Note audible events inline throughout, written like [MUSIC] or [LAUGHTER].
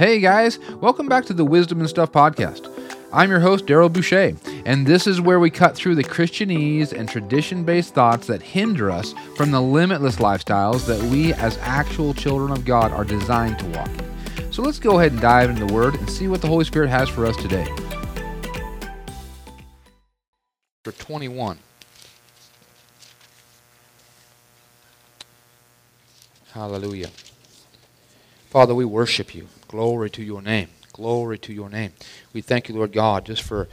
Hey guys, welcome back to the Wisdom and Stuff podcast. I'm your host, Daryl Boucher, and this is where we cut through the Christianese and tradition based thoughts that hinder us from the limitless lifestyles that we, as actual children of God, are designed to walk in. So let's go ahead and dive into the Word and see what the Holy Spirit has for us today. Chapter 21. Hallelujah. Father, we worship you. Glory to your name. Glory to your name. We thank you, Lord God, just for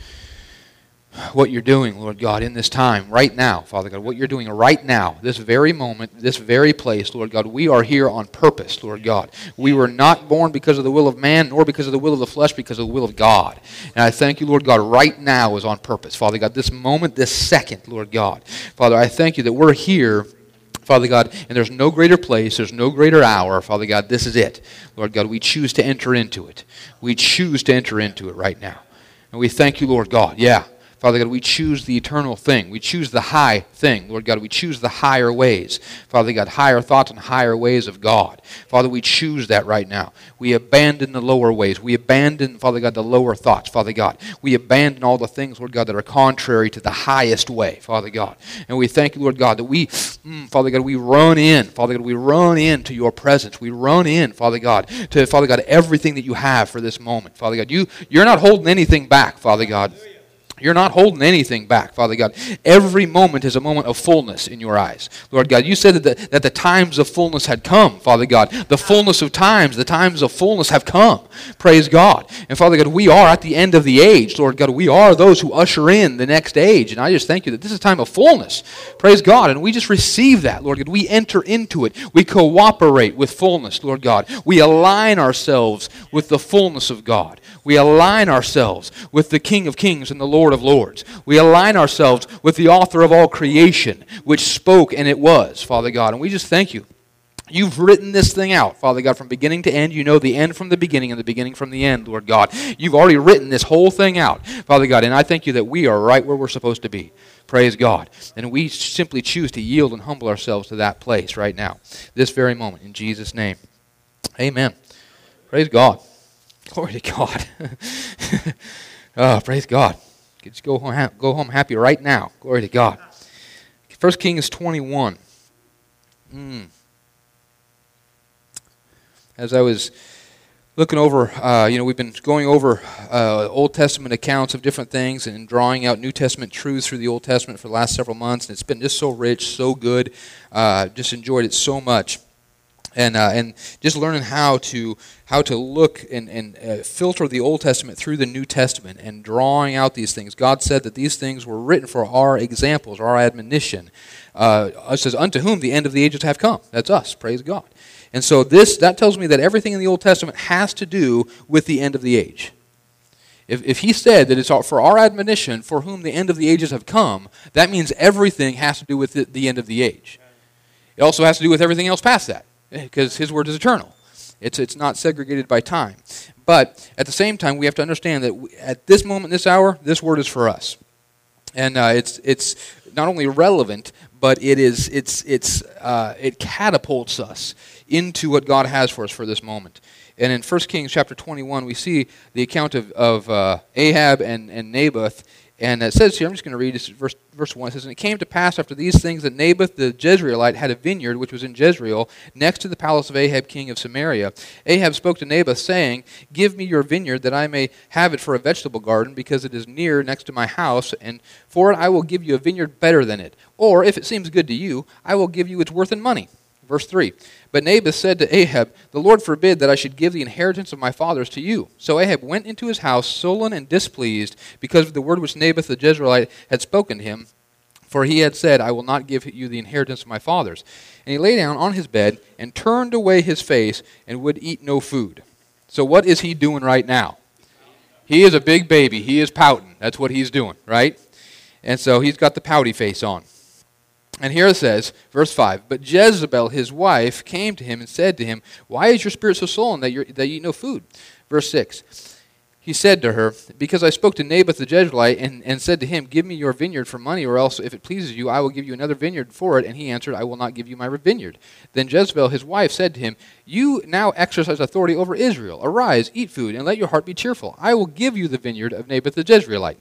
what you're doing, Lord God, in this time, right now, Father God, what you're doing right now, this very moment, this very place, Lord God. We are here on purpose, Lord God. We were not born because of the will of man, nor because of the will of the flesh, because of the will of God. And I thank you, Lord God, right now is on purpose, Father God. This moment, this second, Lord God. Father, I thank you that we're here Father God, and there's no greater place, there's no greater hour, Father God, this is it. Lord God, we choose to enter into it. We choose to enter into it right now. And we thank you, Lord God. Yeah, Father God, we choose the eternal thing. We choose the high thing. Lord God, we choose the higher ways. Father God, higher thoughts and higher ways of God. Father, we choose that right now. We abandon the lower ways. We abandon, Father God, the lower thoughts, Father God. We abandon all the things, Lord God, that are contrary to the highest way, Father God. And we thank you, Lord God, that we, mm, Father God, we run in, Father God, we run into your presence. We run in, Father God, to, Father God, everything that you have for this moment. Father God, you, you're not holding anything back, Father God. You're not holding anything back, Father God. Every moment is a moment of fullness in your eyes. Lord God, you said that the, that the times of fullness had come, Father God. The fullness of times, the times of fullness have come. Praise God. And Father God, we are at the end of the age. Lord God, we are those who usher in the next age. And I just thank you that this is a time of fullness. Praise God. And we just receive that, Lord God. We enter into it. We cooperate with fullness, Lord God. We align ourselves with the fullness of God. We align ourselves with the King of Kings and the Lord of Lords. We align ourselves with the author of all creation, which spoke and it was, Father God. And we just thank you. You've written this thing out, Father God, from beginning to end. You know the end from the beginning and the beginning from the end, Lord God. You've already written this whole thing out, Father God. And I thank you that we are right where we're supposed to be. Praise God. And we simply choose to yield and humble ourselves to that place right now, this very moment, in Jesus' name. Amen. Praise God. [LAUGHS] Glory to God. [LAUGHS] oh, praise God. Just go home, go home happy right now. Glory to God. First Kings 21. Mm. As I was looking over, uh, you know, we've been going over uh, Old Testament accounts of different things and drawing out New Testament truths through the Old Testament for the last several months, and it's been just so rich, so good. Uh, just enjoyed it so much and uh, and just learning how to how to look and, and uh, filter the Old Testament through the New Testament and drawing out these things. God said that these things were written for our examples, our admonition. Uh, it says, "Unto whom the end of the ages have come." That's us. Praise God. And so this that tells me that everything in the Old Testament has to do with the end of the age. If, if he said that it's for our admonition, for whom the end of the ages have come, that means everything has to do with the, the end of the age. It also has to do with everything else past that because his word is eternal. It's, it's not segregated by time. But at the same time, we have to understand that we, at this moment, this hour, this word is for us. And uh, it's, it's not only relevant, but it, is, it's, it's, uh, it catapults us into what God has for us for this moment. And in 1 Kings chapter 21, we see the account of, of uh, Ahab and, and Naboth and it says here, I'm just going to read this verse, verse 1. It says, And it came to pass after these things that Naboth the Jezreelite had a vineyard which was in Jezreel, next to the palace of Ahab king of Samaria. Ahab spoke to Naboth, saying, Give me your vineyard, that I may have it for a vegetable garden, because it is near next to my house, and for it I will give you a vineyard better than it. Or, if it seems good to you, I will give you its worth in money. Verse 3 But Naboth said to Ahab, The Lord forbid that I should give the inheritance of my fathers to you. So Ahab went into his house sullen and displeased because of the word which Naboth the Jezreelite had spoken to him. For he had said, I will not give you the inheritance of my fathers. And he lay down on his bed and turned away his face and would eat no food. So what is he doing right now? He is a big baby. He is pouting. That's what he's doing, right? And so he's got the pouty face on. And here it says, verse 5 But Jezebel, his wife, came to him and said to him, Why is your spirit so sullen that, you that you eat no food? Verse 6 he said to her, Because I spoke to Naboth the Jezreelite and, and said to him, Give me your vineyard for money, or else, if it pleases you, I will give you another vineyard for it. And he answered, I will not give you my vineyard. Then Jezebel, his wife, said to him, You now exercise authority over Israel. Arise, eat food, and let your heart be cheerful. I will give you the vineyard of Naboth the Jezreelite.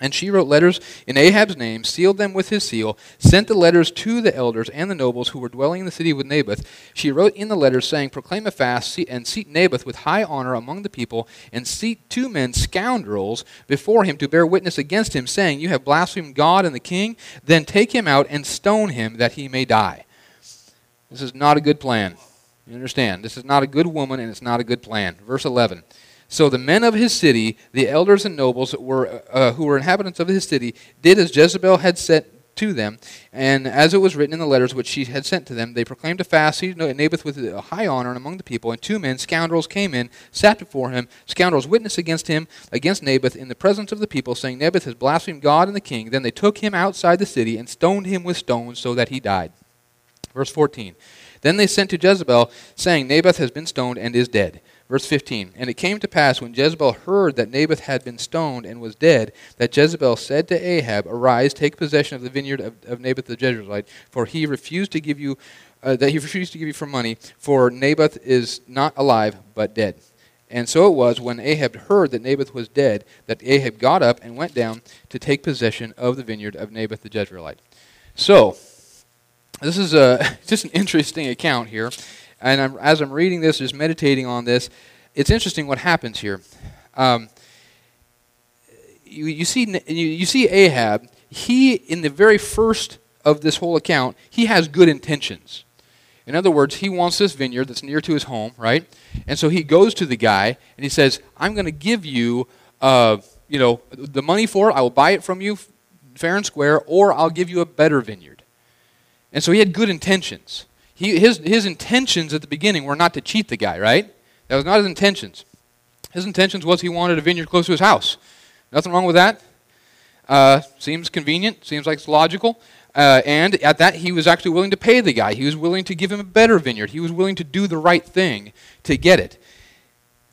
And she wrote letters in Ahab's name, sealed them with his seal, sent the letters to the elders and the nobles who were dwelling in the city with Naboth. She wrote in the letters, saying, Proclaim a fast, and seat Naboth with high honor among the people, and seat two men, scoundrels, before him to bear witness against him, saying, You have blasphemed God and the king. Then take him out and stone him, that he may die. This is not a good plan. You understand? This is not a good woman, and it's not a good plan. Verse 11. So the men of his city, the elders and nobles were, uh, who were inhabitants of his city, did as Jezebel had said to them, and as it was written in the letters which she had sent to them, they proclaimed a fast, seated Naboth with a high honor among the people, and two men, scoundrels, came in, sat before him. Scoundrels witnessed against him, against Naboth, in the presence of the people, saying, Naboth has blasphemed God and the king. Then they took him outside the city and stoned him with stones so that he died. Verse 14. Then they sent to Jezebel, saying, Naboth has been stoned and is dead. Verse 15 And it came to pass when Jezebel heard that Naboth had been stoned and was dead, that Jezebel said to Ahab, Arise, take possession of the vineyard of, of Naboth the Jezreelite, for he refused to give you, uh, that he refused to give you for money, for Naboth is not alive, but dead. And so it was when Ahab heard that Naboth was dead, that Ahab got up and went down to take possession of the vineyard of Naboth the Jezreelite. So, this is a, [LAUGHS] just an interesting account here and I'm, as I'm reading this, just meditating on this, it's interesting what happens here. Um, you, you, see, you, see Ahab, he, in the very first of this whole account, he has good intentions. In other words, he wants this vineyard that's near to his home, right? And so he goes to the guy and he says, I'm going to give you, uh, you know, the money for it. I will buy it from you fair and square, or I'll give you a better vineyard. And so he had good intentions. He, his, his intentions at the beginning were not to cheat the guy, right? That was not his intentions. His intentions was he wanted a vineyard close to his house. Nothing wrong with that. Uh, seems convenient, seems like it's logical. Uh, and at that, he was actually willing to pay the guy. He was willing to give him a better vineyard. He was willing to do the right thing to get it.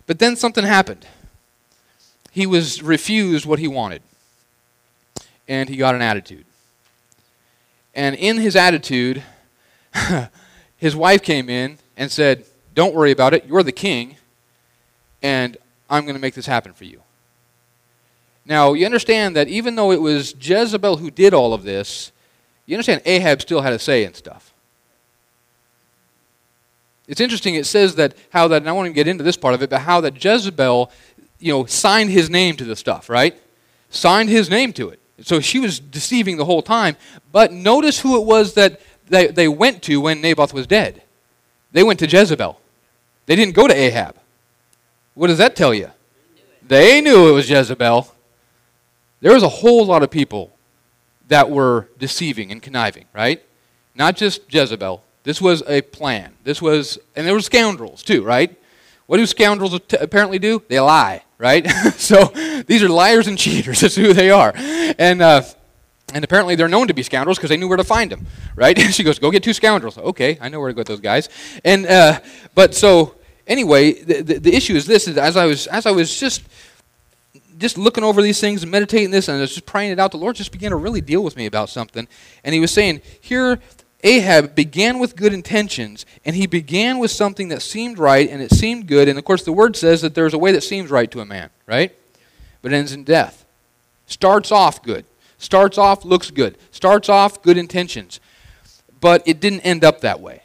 But then something happened. He was refused what he wanted. And he got an attitude. And in his attitude, [LAUGHS] his wife came in and said, Don't worry about it. You're the king, and I'm going to make this happen for you. Now, you understand that even though it was Jezebel who did all of this, you understand Ahab still had a say in stuff. It's interesting, it says that how that, and I won't even get into this part of it, but how that Jezebel, you know, signed his name to the stuff, right? Signed his name to it. So she was deceiving the whole time. But notice who it was that they, they went to when Naboth was dead. They went to Jezebel. They didn't go to Ahab. What does that tell you? They knew it was Jezebel. There was a whole lot of people that were deceiving and conniving, right? Not just Jezebel. This was a plan. This was, and there were scoundrels too, right? What do scoundrels apparently do? They lie, right? [LAUGHS] so these are liars and cheaters. That's who they are. And uh, and apparently they're known to be scoundrels because they knew where to find them, right? [LAUGHS] she goes, go get two scoundrels. Okay, I know where to go with those guys. And uh, but so anyway, the, the, the, issue is this: is as I was as I was just just looking over these things and meditating this, and I was just praying it out, the Lord just began to really deal with me about something. And He was saying, here Ahab began with good intentions, and he began with something that seemed right and it seemed good. And of course, the word says that there's a way that seems right to a man, right? But ends in death. Starts off good. Starts off, looks good. Starts off, good intentions. But it didn't end up that way.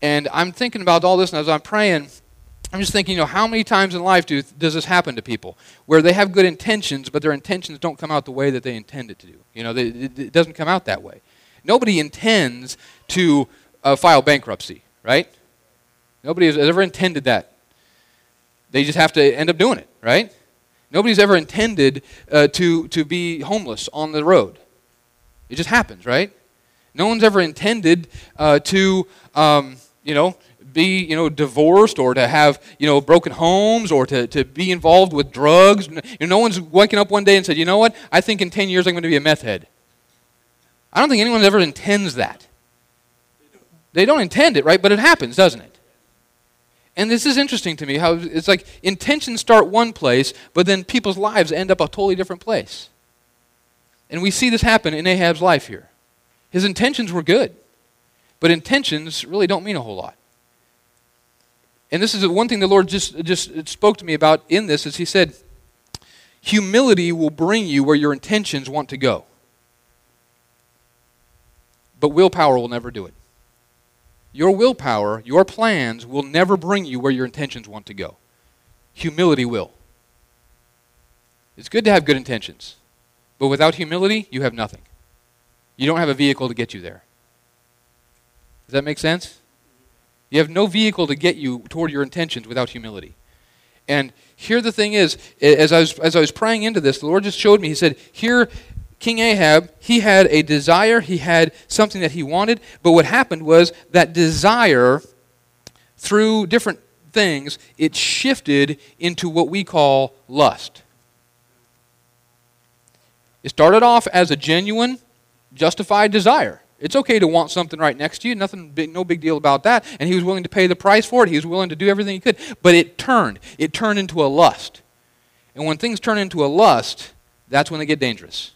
And I'm thinking about all this, and as I'm praying, I'm just thinking, you know, how many times in life do, does this happen to people? Where they have good intentions, but their intentions don't come out the way that they intend it to do. You know, they, it, it, doesn't come out that way. Nobody intends to uh, file bankruptcy, right? Nobody has ever intended that. They just have to end up doing it, right? Nobody's ever intended uh, to, to be homeless on the road. It just happens, right? No one's ever intended uh, to, um, you know, be, you know, divorced or to have, you know, broken homes or to, to be involved with drugs. You know, no one's waking up one day and said, you know what, I think in 10 years I'm going to be a meth head. I don't think anyone ever intends that. They don't intend it, right? But it happens, doesn't it? And this is interesting to me how it's like intentions start one place, but then people's lives end up a totally different place. And we see this happen in Ahab's life here. His intentions were good, but intentions really don't mean a whole lot. And this is one thing the Lord just, just spoke to me about in this is he said, humility will bring you where your intentions want to go. But willpower will never do it. Your willpower, your plans will never bring you where your intentions want to go. Humility will. It's good to have good intentions, but without humility, you have nothing. You don't have a vehicle to get you there. Does that make sense? You have no vehicle to get you toward your intentions without humility. And here the thing is, as I was, as I was praying into this, the Lord just showed me, He said, Here King Ahab, he had a desire, he had something that he wanted, but what happened was that desire, through different things, it shifted into what we call lust. It started off as a genuine, justified desire. It's okay to want something right next to you, nothing big, no big deal about that. And he was willing to pay the price for it. He was willing to do everything he could. But it turned. It turned into a lust. And when things turn into a lust, that's when they get dangerous.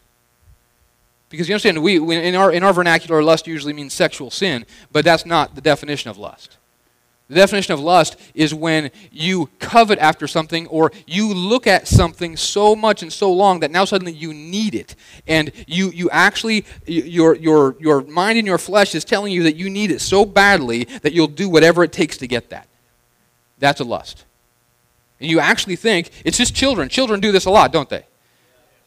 Because you understand, we, in, our, in our vernacular, lust usually means sexual sin, but that's not the definition of lust. The definition of lust is when you covet after something or you look at something so much and so long that now suddenly you need it. And you, you actually, your, your, your mind and your flesh is telling you that you need it so badly that you'll do whatever it takes to get that. That's a lust. And you actually think, it's just children. Children do this a lot, don't they?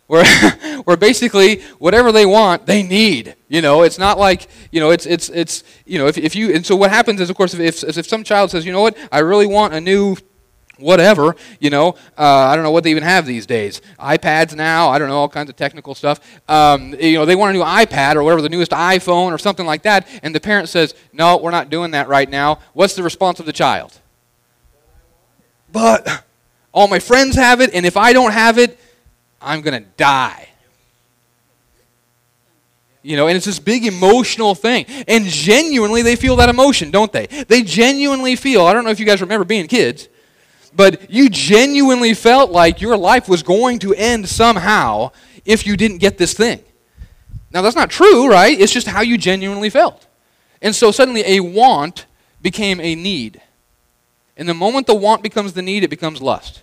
Where, [LAUGHS] where basically whatever they want, they need. You know, it's not like, you know, it's, it's, it's you know, if, if you, and so what happens is, of course, if, if, if some child says, you know what, I really want a new whatever, you know, uh, I don't know what they even have these days. iPads now, I don't know, all kinds of technical stuff. Um, you know, they want a new iPad or whatever, the newest iPhone or something like that, and the parent says, no, we're not doing that right now. What's the response of the child? But all my friends have it, and if I don't have it, I'm going to die. You know, and it's this big emotional thing. And genuinely, they feel that emotion, don't they? They genuinely feel, I don't know if you guys remember being kids, but you genuinely felt like your life was going to end somehow if you didn't get this thing. Now, that's not true, right? It's just how you genuinely felt. And so suddenly a want became a need. And the moment the want becomes the need, it becomes lust.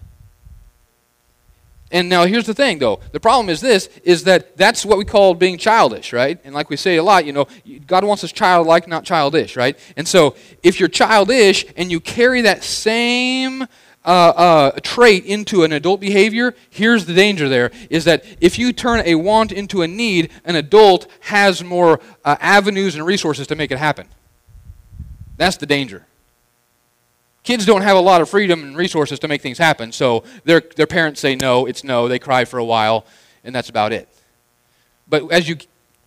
And now here's the thing though. The problem is this is that that's what we call being childish, right? And like we say a lot, you know, God wants us childlike, not childish, right? And so if you're childish and you carry that same uh, uh, trait into an adult behavior, here's the danger there is that if you turn a want into a need, an adult has more uh, avenues and resources to make it happen. That's the danger kids don't have a lot of freedom and resources to make things happen. So their, their parents say no, it's no. They cry for a while, and that's about it. But as you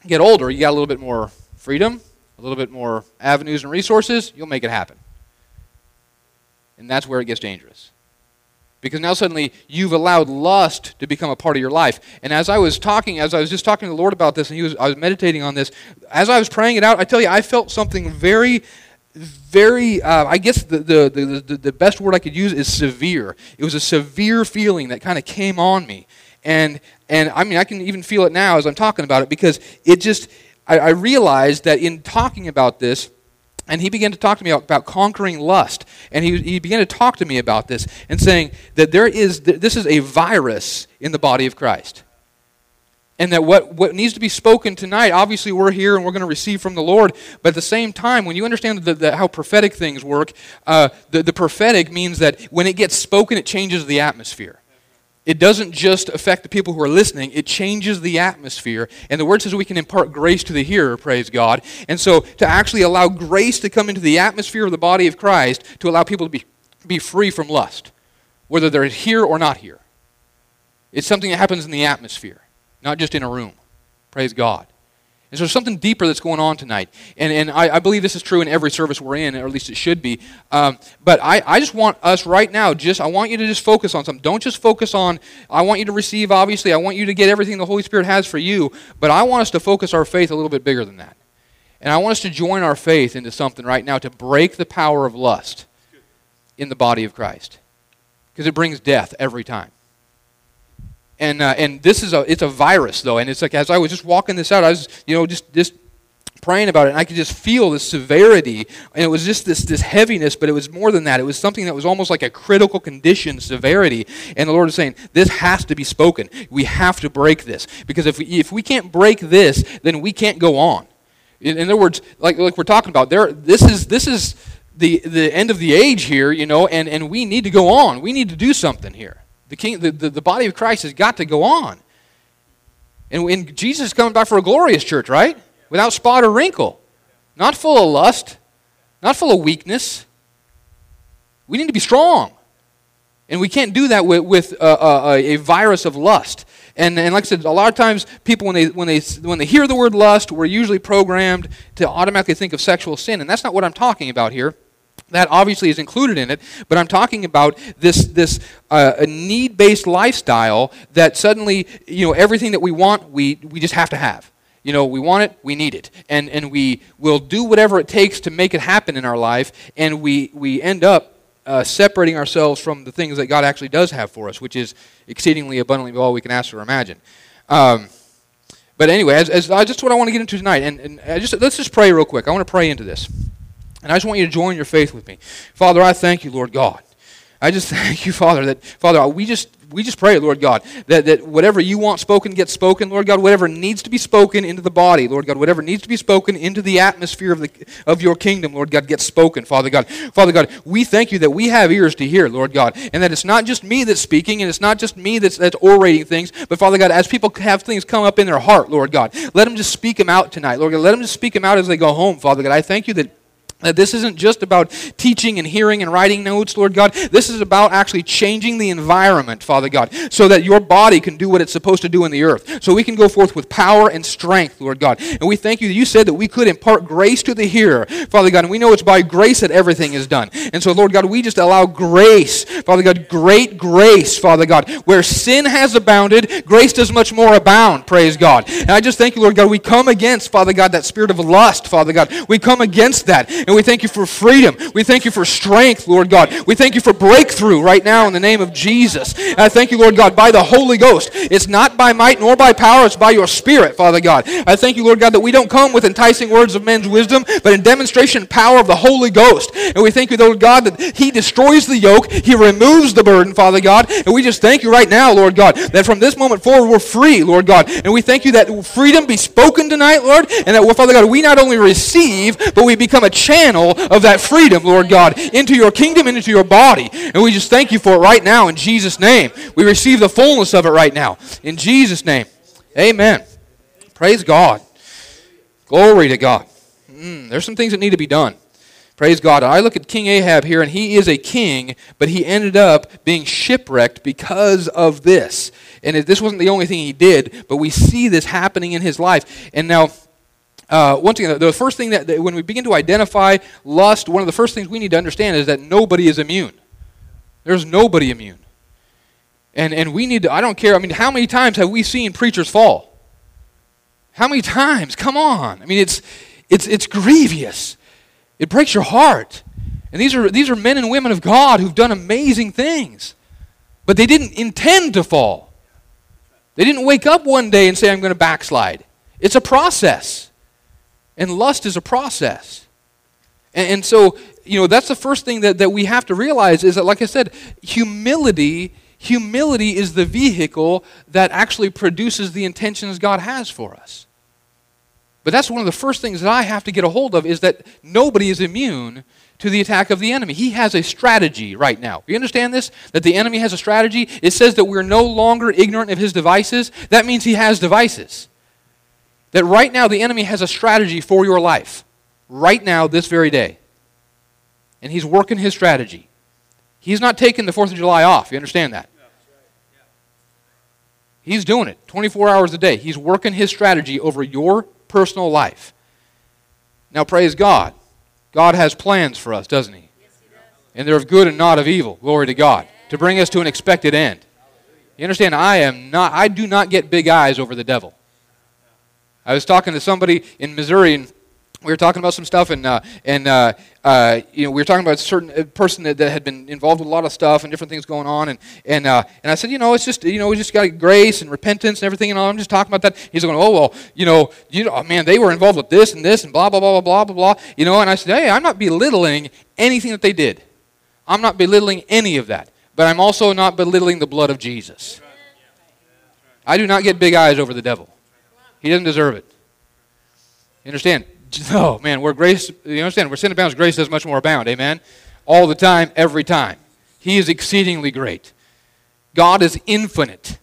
get older, you got a little bit more freedom, a little bit more avenues and resources, you'll make it happen. And that's where it gets dangerous. Because now suddenly you've allowed lust to become a part of your life. And as I was talking, as I was just talking to the Lord about this, and he was, I was meditating on this, as I was praying it out, I tell you, I felt something very very, uh, I guess the, the, the, the best word I could use is severe. It was a severe feeling that kind of came on me. And, and I mean, I can even feel it now as I'm talking about it because it just, I, I realized that in talking about this, and he began to talk to me about conquering lust. And he, he began to talk to me about this and saying that there is, this is a virus in the body of Christ and that what, what needs to be spoken tonight, obviously we're here and we're going to receive from the Lord, but at the same time, when you understand the, the, how prophetic things work, uh, the, the prophetic means that when it gets spoken, it changes the atmosphere. It doesn't just affect the people who are listening, it changes the atmosphere. And the word says we can impart grace to the hearer, praise God. And so to actually allow grace to come into the atmosphere of the body of Christ, to allow people to be, be free from lust, whether they're here or not here. It's something that happens in the atmosphere not just in a room. Praise God. And so there's something deeper that's going on tonight. And, and I, I believe this is true in every service we're in, or at least it should be. Um, but I, I just want us right now, just I want you to just focus on something. Don't just focus on, I want you to receive, obviously. I want you to get everything the Holy Spirit has for you. But I want us to focus our faith a little bit bigger than that. And I want us to join our faith into something right now to break the power of lust in the body of Christ because it brings death every time. And, uh, and this is a, it's a virus, though. And it's like, as I was just walking this out, I was, you know, just, just praying about it, and I could just feel the severity. And it was just this, this heaviness, but it was more than that. It was something that was almost like a critical condition severity. And the Lord is saying, this has to be spoken. We have to break this. Because if we, if we can't break this, then we can't go on. In, in other words, like, like we're talking about, there, this is, this is the, the end of the age here, you know, and, and we need to go on. We need to do something here. The, king, the, the, the body of Christ has got to go on. And when Jesus is coming back for a glorious church, right? Without spot or wrinkle. Not full of lust, not full of weakness. We need to be strong. And we can't do that with, with a, a, a virus of lust. And, and like I said, a lot of times people, when they, when, they, when they hear the word lust, we're usually programmed to automatically think of sexual sin. And that's not what I'm talking about here. That obviously is included in it, but I'm talking about this, this uh, a need-based lifestyle that suddenly, you know, everything that we want, we, we just have to have. You know, we want it, we need it. And, and we will do whatever it takes to make it happen in our life, and we, we end up uh, separating ourselves from the things that God actually does have for us, which is exceedingly abundantly all we can ask or imagine. Um, but anyway, as, as, just what I want to get into tonight, and, and I just, let's just pray real quick. I want to pray into this. And I just want you to join your faith with me. Father, I thank you, Lord God. I just [LAUGHS] thank you, Father, that, Father, we just, we just pray, Lord God, that, that whatever you want spoken gets spoken, Lord God, whatever needs to be spoken into the body, Lord God, whatever needs to be spoken into the atmosphere of, the, of your kingdom, Lord God, gets spoken, Father God. Father God, we thank you that we have ears to hear, Lord God, and that it's not just me that's speaking, and it's not just me that's, that's orating things, but Father God, as people have things come up in their heart, Lord God, let them just speak them out tonight, Lord God. Let them just speak them out as they go home, Father God. I thank you that that this isn't just about teaching and hearing and writing notes, Lord God. This is about actually changing the environment, Father God, so that your body can do what it's supposed to do in the earth. So we can go forth with power and strength, Lord God. And we thank you that you said that we could impart grace to the hearer, Father God. And we know it's by grace that everything is done. And so, Lord God, we just allow grace, Father God, great grace, Father God. Where sin has abounded, grace does much more abound, praise God. And I just thank you, Lord God, we come against, Father God, that spirit of lust, Father God. We come against that. And we thank you for freedom. We thank you for strength, Lord God. We thank you for breakthrough right now in the name of Jesus. And I thank you, Lord God, by the Holy Ghost. It's not by might nor by power, it's by your Spirit, Father God. I thank you, Lord God, that we don't come with enticing words of men's wisdom, but in demonstration power of the Holy Ghost. And we thank you, Lord God, that He destroys the yoke, He removes the burden, Father God. And we just thank you right now, Lord God, that from this moment forward we're free, Lord God. And we thank you that freedom be spoken tonight, Lord, and that, well, Father God, we not only receive, but we become a channel of that freedom, Lord God, into your kingdom and into your body. And we just thank you for it right now in Jesus' name. We receive the fullness of it right now. In Jesus' name. Amen. Praise God. Glory to God. Mm, there's some things that need to be done. Praise God. I look at King Ahab here, and he is a king, but he ended up being shipwrecked because of this. And this wasn't the only thing he did, but we see this happening in his life. And now, uh, once again, the first thing that, that, when we begin to identify lust, one of the first things we need to understand is that nobody is immune. There's nobody immune. And, and we need to, I don't care, I mean, how many times have we seen preachers fall? How many times? Come on. I mean, it's, it's, it's grievous. It breaks your heart. And these are, these are men and women of God who've done amazing things. But they didn't intend to fall. They didn't wake up one day and say, I'm going to backslide. It's a process. And lust is a process. And, and so, you know, that's the first thing that, that we have to realize is that, like I said, humility humility is the vehicle that actually produces the intentions God has for us. But that's one of the first things that I have to get a hold of is that nobody is immune to the attack of the enemy. He has a strategy right now. You understand this? That the enemy has a strategy? It says that we're no longer ignorant of his devices. That means he has devices. That right now the enemy has a strategy for your life. Right now, this very day. And he's working his strategy. He's not taking the 4th of July off. You understand that? He's doing it 24 hours a day. He's working his strategy over your personal life. Now, praise God. God has plans for us, doesn't he? And they're of good and not of evil. Glory to God. To bring us to an expected end. You understand? I am not I do not get big eyes over the devil. I was talking to somebody in Missouri, and we were talking about some stuff, and uh, and uh, uh, you know we were talking about a certain person that, that, had been involved with a lot of stuff and different things going on, and and uh, and I said, you know, it's just you know we just got grace and repentance and everything, and all. I'm just talking about that. He's going, oh well, you know, you know, man, they were involved with this and this and blah blah blah blah blah blah, you know. And I said, hey, I'm not belittling anything that they did. I'm not belittling any of that, but I'm also not belittling the blood of Jesus. I do not get big eyes over the devil. He doesn't deserve it. You understand? oh man, where grace, you understand, where sin abounds, grace does much more abound. Amen? All the time, every time. He is exceedingly great. God is infinite.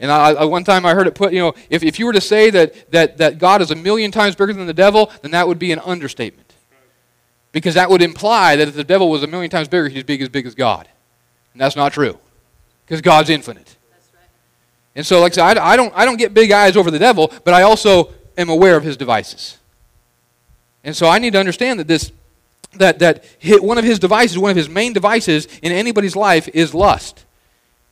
And I, I, one time I heard it put, you know, if, if you were to say that, that, that God is a million times bigger than the devil, then that would be an understatement. Because that would imply that if the devil was a million times bigger, he's big as big as God. And that's not true. Because God's infinite. And so, like I said, I, I, don't, I don't get big eyes over the devil, but I also am aware of his devices. And so I need to understand that this that that one of his devices, one of his main devices in anybody's life is lust.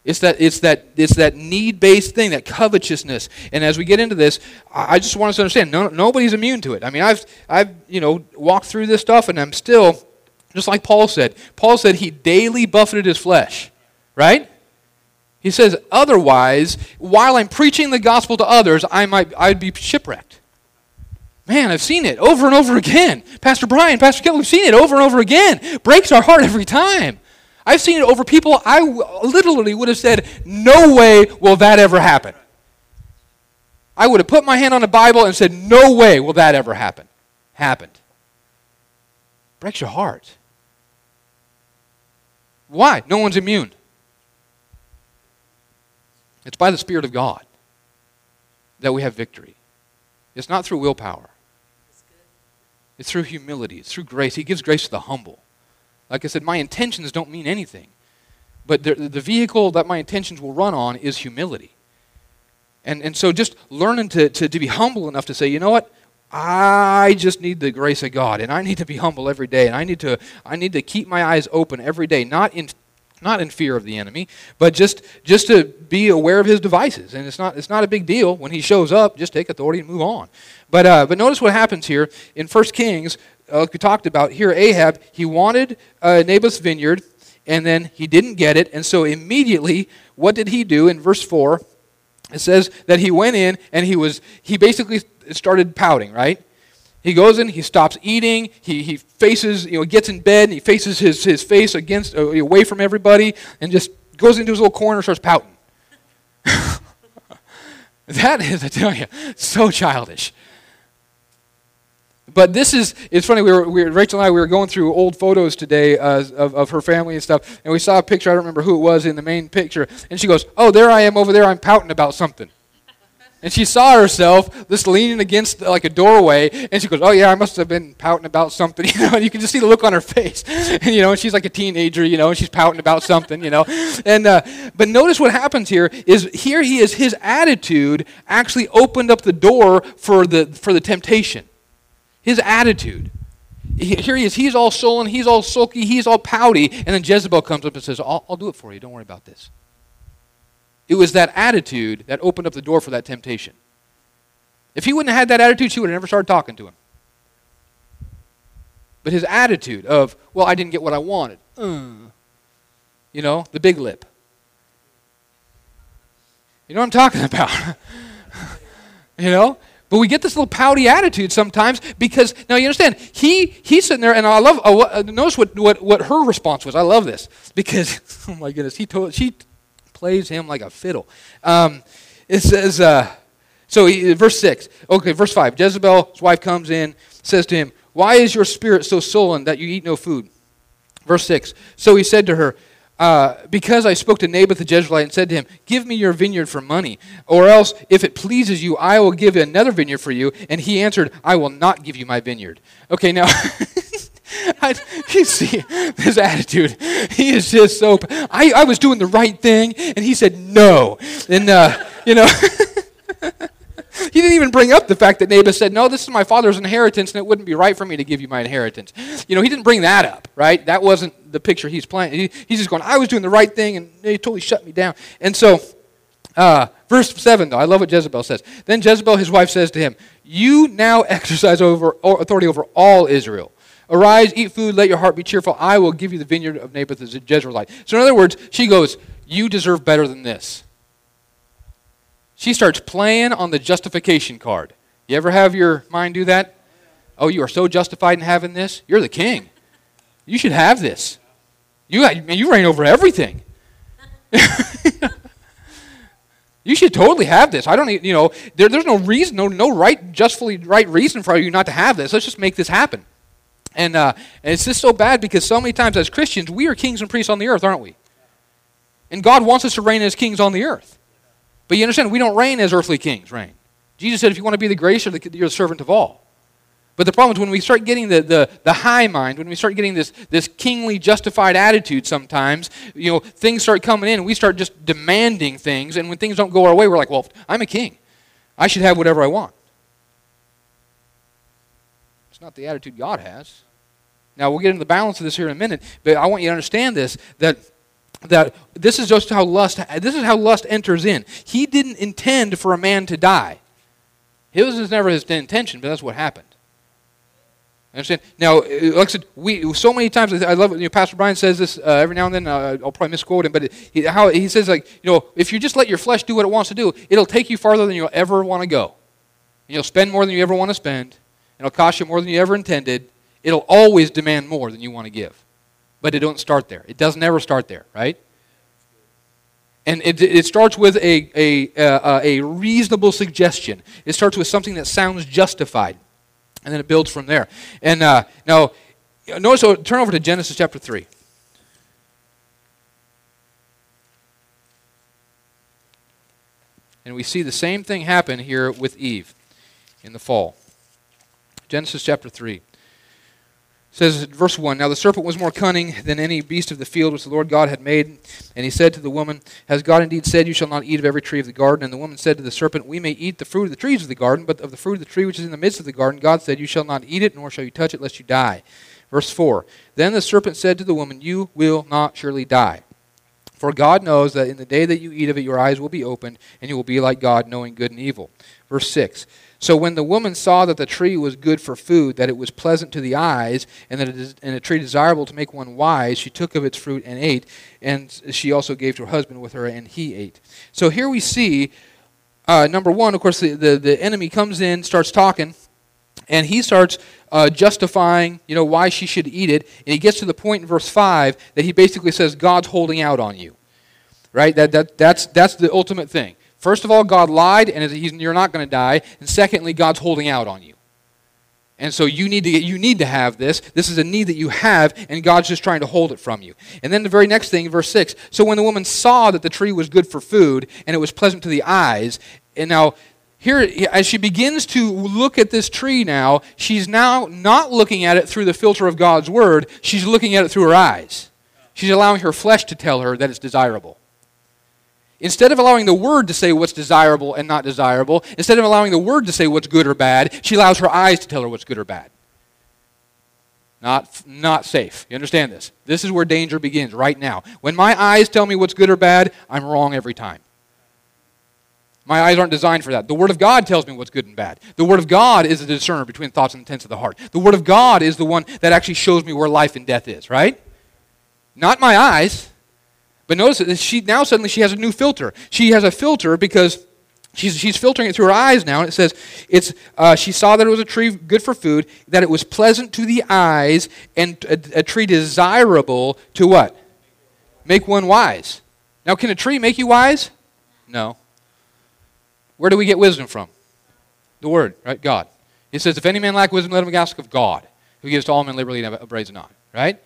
It's that it's that it's that need-based thing, that covetousness. And as we get into this, I just want us to understand no, nobody's immune to it. I mean, I've I've you know walked through this stuff, and I'm still just like Paul said. Paul said he daily buffeted his flesh, right? He says, otherwise, while I'm preaching the gospel to others, I might I'd be shipwrecked. Man, I've seen it over and over again. Pastor Brian, Pastor Kelly, we've seen it over and over again. Breaks our heart every time. I've seen it over people I literally would have said, No way will that ever happen. I would have put my hand on the Bible and said, No way will that ever happen. Happened. Breaks your heart. Why? No one's immune. It's by the Spirit of God that we have victory. It's not through willpower. It's through humility, it's through grace. He gives grace to the humble. Like I said, my intentions don't mean anything. But the, the vehicle that my intentions will run on is humility. And, and so just learning to, to, to be humble enough to say, you know what? I just need the grace of God, and I need to be humble every day, and I need to, I need to keep my eyes open every day, not in not in fear of the enemy, but just just to be aware of his devices. And it's not it's not a big deal when he shows up. Just take authority and move on. But uh, but notice what happens here in 1 Kings. Uh, like we talked about here, Ahab he wanted uh, Naboth's vineyard, and then he didn't get it, and so immediately what did he do in verse four? It says that he went in and he was he basically started pouting, right? He goes in, he stops eating, he, he faces, you know, gets in bed, and he faces his, his face against, uh, away from everybody, and just goes into his little corner and starts pouting. [LAUGHS] that is, I tell you, so childish. But this is, it's funny, we were, we Rachel and I, we were going through old photos today uh, of, of her family and stuff, and we saw a picture, I don't remember who it was in the main picture, and she goes, oh, there I am over there, I'm pouting about something. And she saw herself just leaning against like a doorway, and she goes, "Oh yeah, I must have been pouting about something." [LAUGHS] You know, and you can just see the look on her face. [LAUGHS] And, you know, and she's like a teenager, you know, and she's pouting about something, you know. And uh, but notice what happens here is here he is. His attitude actually opened up the door for the for the temptation. His attitude. Here he is. He's all sullen. He's all sulky. He's all pouty. And then Jezebel comes up and says, I'll, I'll do it for you. Don't worry about this. It was that attitude that opened up the door for that temptation. If he wouldn't have had that attitude, she would have never started talking to him. But his attitude of, well, I didn't get what I wanted. Uh, you know, the big lip. You know what I'm talking [LAUGHS] about? [LAUGHS] you know? But we get this little pouty attitude sometimes because now you understand he he's sitting there and I love uh, notice what, what what her response was. I love this because [LAUGHS] oh my goodness he told she plays him like a fiddle. Um, it says, uh, so he, verse 6. Okay, verse 5. Jezebel's wife comes in, says to him, Why is your spirit so sullen that you eat no food? Verse 6. So he said to her, uh, because I spoke to Naboth the Jezreelite and said to him, Give me your vineyard for money, or else, if it pleases you, I will give another vineyard for you. And he answered, I will not give you my vineyard. Okay, now [LAUGHS] [LAUGHS] I, you see his attitude. He is just so. I, I was doing the right thing, and he said no. And, uh, you know, [LAUGHS] he didn't even bring up the fact that Naboth said, No, this is my father's inheritance, and it wouldn't be right for me to give you my inheritance. You know, he didn't bring that up, right? That wasn't the picture he's playing. He, he's just going, I was doing the right thing, and they totally shut me down. And so Uh, verse 7, though, I love what Jezebel says. Then Jezebel, his wife, says to him, You now exercise over, authority over all Israel. Arise, eat food, let your heart be cheerful. I will give you the vineyard of Naboth the Jezreelite. So, in other words, she goes, You deserve better than this. She starts playing on the justification card. You ever have your mind do that? Oh, you are so justified in having this? You're the king. You should have this. You, you reign over everything. [LAUGHS] you should totally have this. I don't you know, there, there's no reason, no, no right, justly right reason for you not to have this. Let's just make this happen. And, uh, and it's just so bad because so many times as Christians, we are kings and priests on the earth, aren't we? And God wants us to reign as kings on the earth. But you understand, we don't reign as earthly kings reign. Jesus said, if you want to be the greatest, you're the servant of all. But the problem is when we start getting the, the, the high mind, when we start getting this, this kingly justified attitude sometimes, you know, things start coming in and we start just demanding things. And when things don't go our way, we're like, well, I'm a king. I should have whatever I want. Not the attitude God has. Now, we'll get into the balance of this here in a minute, but I want you to understand this that that this is just how lust this is how lust enters in. He didn't intend for a man to die. It was never his intention, but that's what happened. Understand? Now, like I said, we so many times I love it. You know, Pastor Brian says this uh, every now and then. Uh, I'll probably misquote him, but he, how he says like, you know, if you just let your flesh do what it wants to do, it'll take you farther than you'll ever want to go. And you'll spend more than you ever want to spend. It'll cost you more than you ever intended. It'll always demand more than you want to give. But it don't start there. It doesn't ever start there, right? And it, it starts with a, a, uh, a reasonable suggestion. It starts with something that sounds justified. And then it builds from there. And uh, now, notice, so turn over to Genesis chapter 3. And we see the same thing happen here with Eve in the fall. Genesis chapter 3 says verse 1 Now the serpent was more cunning than any beast of the field which the Lord God had made. And he said to the woman, Has God indeed said, You shall not eat of every tree of the garden? And the woman said to the serpent, We may eat the fruit of the trees of the garden, but of the fruit of the tree which is in the midst of the garden, God said, You shall not eat it, nor shall you touch it, lest you die. Verse 4 Then the serpent said to the woman, You will not surely die. For God knows that in the day that you eat of it, your eyes will be opened, and you will be like God, knowing good and evil. Verse 6 so when the woman saw that the tree was good for food, that it was pleasant to the eyes, and that it is and a tree desirable to make one wise, she took of its fruit and ate, and she also gave to her husband with her, and he ate. So here we see, uh, number one, of course, the, the, the, enemy comes in, starts talking, and he starts uh, justifying, you know, why she should eat it, and he gets to the point in verse five that he basically says God's holding out on you, right? That, that that's that's the ultimate thing. First of all, God lied, and you're not going to die. And secondly, God's holding out on you. And so you need to get, you need to have this. This is a need that you have, and God's just trying to hold it from you. And then the very next thing, verse six. So when the woman saw that the tree was good for food and it was pleasant to the eyes, and now here as she begins to look at this tree now, she's now not looking at it through the filter of God's word. She's looking at it through her eyes. She's allowing her flesh to tell her that it's desirable. Instead of allowing the word to say what's desirable and not desirable, instead of allowing the word to say what's good or bad, she allows her eyes to tell her what's good or bad. Not, not safe. You understand this? This is where danger begins right now. When my eyes tell me what's good or bad, I'm wrong every time. My eyes aren't designed for that. The Word of God tells me what's good and bad. The Word of God is the discerner between thoughts and intents of the heart. The Word of God is the one that actually shows me where life and death is, right? Not my eyes. But notice that she now suddenly she has a new filter. She has a filter because she's, she's filtering it through her eyes now. And it says it's uh, she saw that it was a tree good for food, that it was pleasant to the eyes, and a, a tree desirable to what? Make one wise. Now, can a tree make you wise? No. Where do we get wisdom from? The Word, right? God. It says, if any man lack wisdom, let him ask of God, who gives to all men liberally and upbraids not. Right?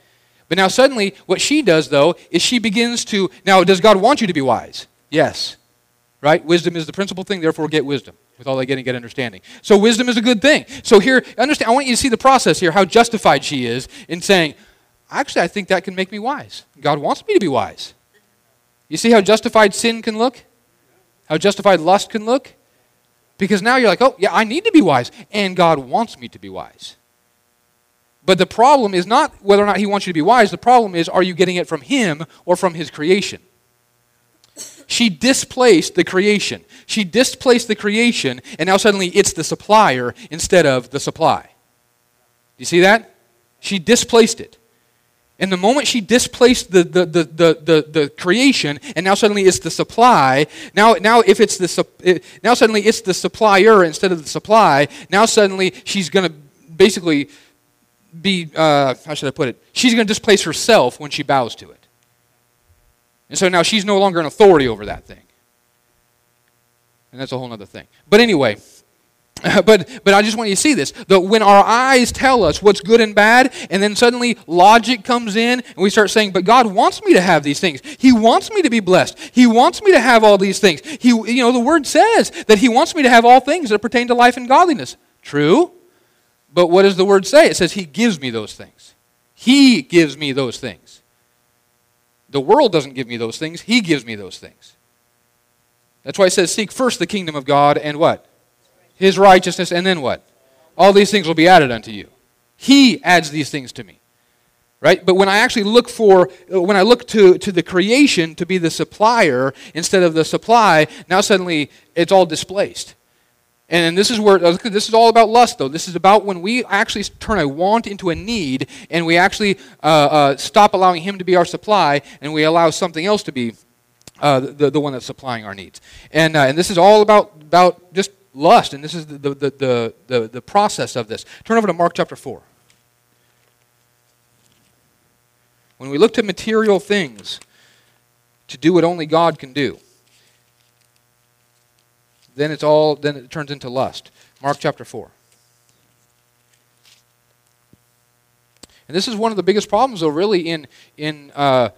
But now suddenly, what she does, though, is she begins to. Now, does God want you to be wise? Yes. Right? Wisdom is the principal thing, therefore, get wisdom. With all they get and get understanding. So, wisdom is a good thing. So, here, understand, I want you to see the process here, how justified she is in saying, actually, I think that can make me wise. God wants me to be wise. You see how justified sin can look? How justified lust can look? Because now you're like, oh, yeah, I need to be wise. And God wants me to be wise. But the problem is not whether or not he wants you to be wise. The problem is, are you getting it from him or from his creation? she displaced the creation. She displaced the creation, and now suddenly it's the supplier instead of the supply. Do you see that? She displaced it. And the moment she displaced the, the, the, the, the, creation, and now suddenly it's the supply, now, now if it's the now suddenly it's the supplier instead of the supply, now suddenly she's going to basically be, uh, how should I put it? She's going to displace herself when she bows to it. And so now she's no longer an authority over that thing. And that's a whole other thing. But anyway, [LAUGHS] but but I just want you to see this. That when our eyes tell us what's good and bad, and then suddenly logic comes in, and we start saying, "But God wants me to have these things. He wants me to be blessed. He wants me to have all these things. He, you know, the Word says that He wants me to have all things that pertain to life and godliness. True, but what does the Word say? It says He gives me those things. He gives me those things. The world doesn't give me those things. He gives me those things. That's why it says, "Seek first the kingdom of God and what." his righteousness, and then what? All these things will be added unto you. He adds these things to me. Right? But when I actually look for, uh, when I look to, to the creation to be the supplier instead of the supply, now suddenly it's all displaced. And this is where this is all about lust, though. This is about when we actually turn a want into a need, and we actually uh, uh, stop allowing Him to be our supply, and we allow something else to be uh, the, the one that's supplying our needs. And, uh, and this is all about, about just lust, and this is the, the, the, the, the process of this. Turn over to Mark chapter 4. When we look to material things to do what only God can do, then it's all then it turns into lust. Mark chapter 4. And this is one of the biggest problems, though, really, in, in uh,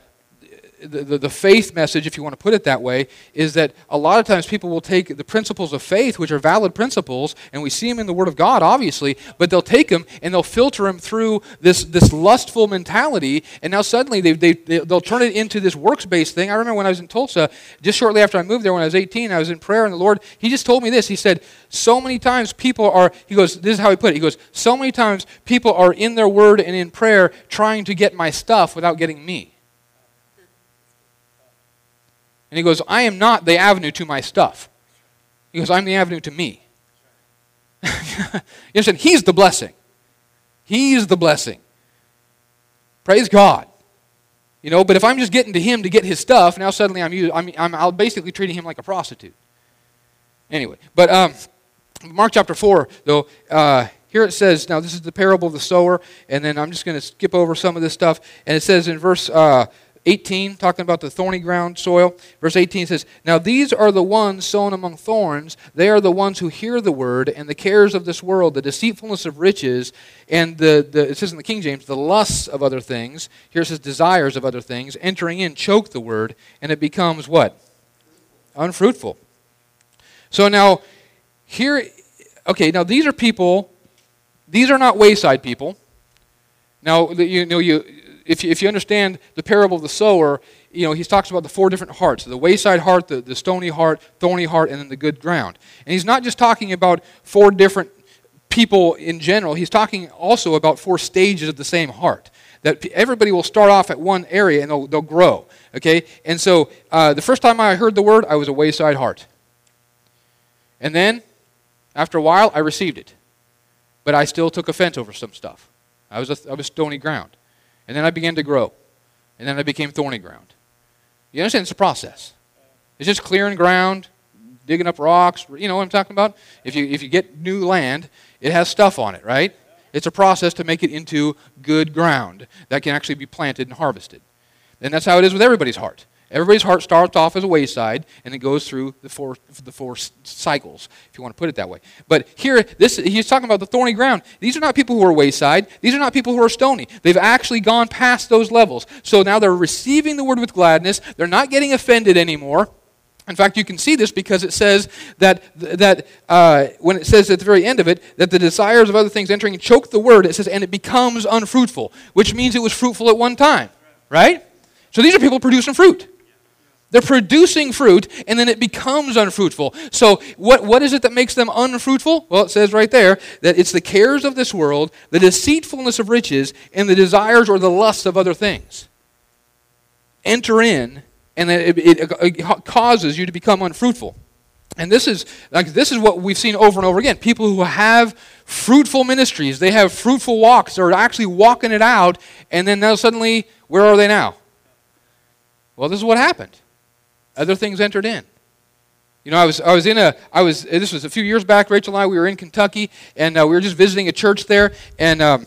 the, the, faith message, if you want to put it that way, is that a lot of times people will take the principles of faith, which are valid principles, and we see them in the Word of God, obviously, but they'll take them and they'll filter them through this, this lustful mentality, and now suddenly they, they, they, they'll turn it into this works based thing. I remember when I was in Tulsa, just shortly after I moved there when I was 18, I was in prayer, and the Lord, He just told me this. He said, So many times people are, He goes, this is how He put it. He goes, So many times people are in their Word and in prayer trying to get my stuff without getting me. And he goes, I am not the avenue to my stuff. He goes, I'm the avenue to me. [LAUGHS] you understand? He's the blessing. He's the blessing. Praise God. You know, but if I'm just getting to him to get his stuff, now suddenly I'm, I'm, I'm, I'm basically treating him like a prostitute. Anyway, but um, Mark chapter 4, though, uh, here it says, now this is the parable of the sower, and then I'm just going to skip over some of this stuff. And it says in verse uh, 18, talking about the thorny ground soil. Verse 18 says, Now these are the ones sown among thorns. They are the ones who hear the word, and the cares of this world, the deceitfulness of riches, and the, the it says in the King James, the lusts of other things. Here it says desires of other things, entering in, choke the word, and it becomes what? Unfruitful. So now, here, okay, now these are people, these are not wayside people. Now, you know, you if you, if you understand the parable of the sower, you know, he talks about the four different hearts the wayside heart, the, the stony heart, thorny heart, and then the good ground. And he's not just talking about four different people in general, he's talking also about four stages of the same heart. That everybody will start off at one area and they'll, they'll grow. Okay? And so uh, the first time I heard the word, I was a wayside heart. And then, after a while, I received it. But I still took offense over some stuff. I was, a, I was stony ground. And then I began to grow. And then I became thorny ground. You understand? It's a process. It's just clearing ground, digging up rocks. You know what I'm talking about? If you, if you get new land, it has stuff on it, right? It's a process to make it into good ground that can actually be planted and harvested. And that's how it is with everybody's heart. Everybody's heart starts off as a wayside and it goes through the four, the four cycles, if you want to put it that way. But here, this, he's talking about the thorny ground. These are not people who are wayside. These are not people who are stony. They've actually gone past those levels. So now they're receiving the word with gladness. They're not getting offended anymore. In fact, you can see this because it says that, that uh, when it says at the very end of it, that the desires of other things entering choke the word, it says, and it becomes unfruitful, which means it was fruitful at one time, right? So these are people producing fruit. They're producing fruit, and then it becomes unfruitful. So, what, what is it that makes them unfruitful? Well, it says right there that it's the cares of this world, the deceitfulness of riches, and the desires or the lusts of other things. Enter in, and then it, it, it causes you to become unfruitful. And this is like this is what we've seen over and over again. People who have fruitful ministries, they have fruitful walks, they're actually walking it out, and then now suddenly, where are they now? Well, this is what happened. Other things entered in. You know, I was, I was in a, I was, this was a few years back, Rachel and I, we were in Kentucky, and uh, we were just visiting a church there, and um,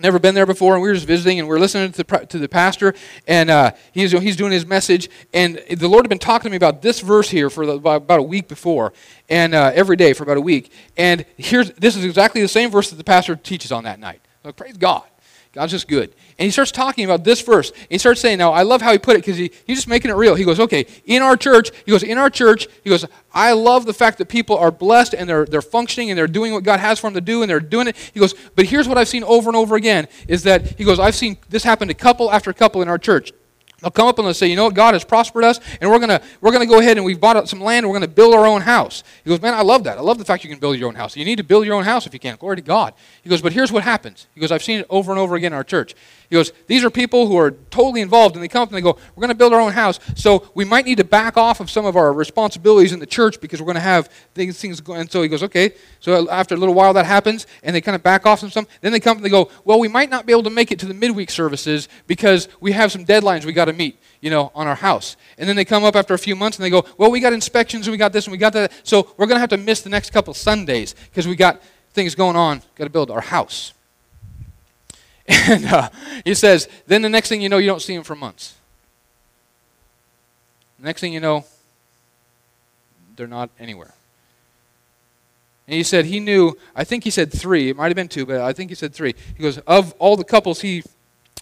never been there before, and we were just visiting, and we are listening to the, to the pastor, and uh, he's, he's doing his message, and the Lord had been talking to me about this verse here for the, about a week before, and uh, every day for about a week, and here's, this is exactly the same verse that the pastor teaches on that night. Praise God. God's just good. And he starts talking about this verse. He starts saying, now, I love how he put it because he, he's just making it real. He goes, okay, in our church, he goes, in our church, he goes, I love the fact that people are blessed and they're, they're functioning and they're doing what God has for them to do and they're doing it. He goes, but here's what I've seen over and over again is that, he goes, I've seen this happen to couple after couple in our church. They'll come up and they'll say, you know what, God has prospered us, and we're gonna we're gonna go ahead and we've bought some land, and we're going to build our own house. He goes, man, I love that. I love the fact you can build your own house. You need to build your own house if you can. Glory to God. He goes, but here's what happens. He goes, I've seen it over and over again in our church. He goes, these are people who are totally involved, and they come up and they go, we're going to build our own house, so we might need to back off of some of our responsibilities in the church because we're going to have these things going. And so he goes, okay. So after a little while that happens, and they kind of back off from some. Then they come and they go, well, we might not be able to make it to the midweek services because we have some deadlines we got to meet you know, on our house. And then they come up after a few months and they go, well, we got inspections and we got this and we got that. So we're going to have to miss the next couple Sundays because we got things going on. Got to build our house. [LAUGHS] And uh, he says, then the next thing you know, you don't see him for months. The next thing you know, they're not anywhere. And he said he knew, I think he said three, it might have been two, but I think he said three. He goes, of all the couples he,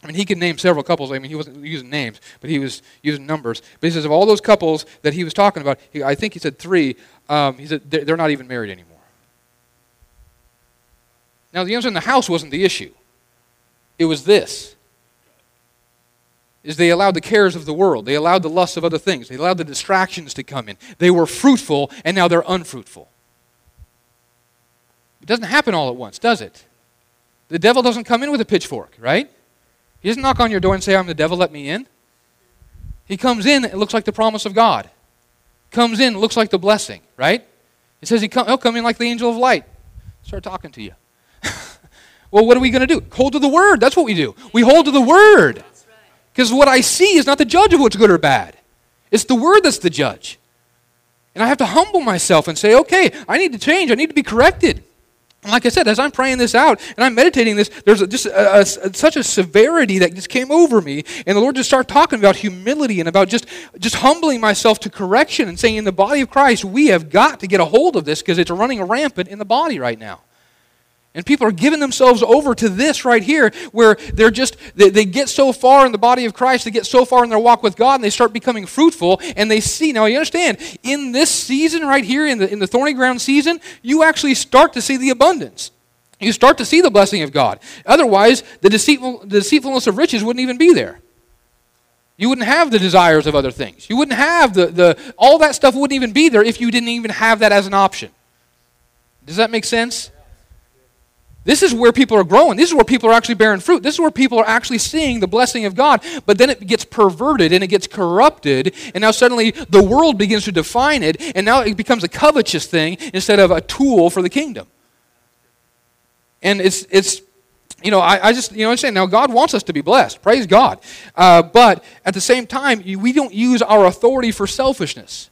I mean, he could name several couples. I mean, he wasn't using names, but he was using numbers. But he says, of all those couples that he was talking about, he, I think he said three, um, he said they're not even married anymore. Now, the answer in the house wasn't the issue. It was this is they allowed the cares of the world. They allowed the lusts of other things. They allowed the distractions to come in. They were fruitful, and now they're unfruitful. It doesn't happen all at once, does it? The devil doesn't come in with a pitchfork, right? He doesn't knock on your door and say, I'm the devil, let me in. He comes in, it looks like the promise of God. Comes in, looks like the blessing, right? It says he come, he'll come in like the angel of light. Start talking to you. Well, what are we going to do? Hold to the word. That's what we do. We hold to the word. Because what I see is not the judge of what's good or bad, it's the word that's the judge. And I have to humble myself and say, okay, I need to change. I need to be corrected. And like I said, as I'm praying this out and I'm meditating this, there's a, just a, a, such a severity that just came over me. And the Lord just started talking about humility and about just, just humbling myself to correction and saying, in the body of Christ, we have got to get a hold of this because it's running rampant in the body right now. And people are giving themselves over to this right here, where they're just, they, they, get so far in the body of Christ, they get so far in their walk with God, and they start becoming fruitful, and they see. Now, you understand, in this season right here, in the, in the thorny ground season, you actually start to see the abundance. You start to see the blessing of God. Otherwise, the, deceitful, the deceitfulness of riches wouldn't even be there. You wouldn't have the desires of other things. You wouldn't have the, the all that stuff wouldn't even be there if you didn't even have that as an option. Does that make sense? This is where people are growing. This is where people are actually bearing fruit. This is where people are actually seeing the blessing of God. But then it gets perverted and it gets corrupted. And now suddenly the world begins to define it. And now it becomes a covetous thing instead of a tool for the kingdom. And it's, it's you know, I, I just, you know, I'm saying now God wants us to be blessed. Praise God. Uh, but at the same time, we don't use our authority for selfishness.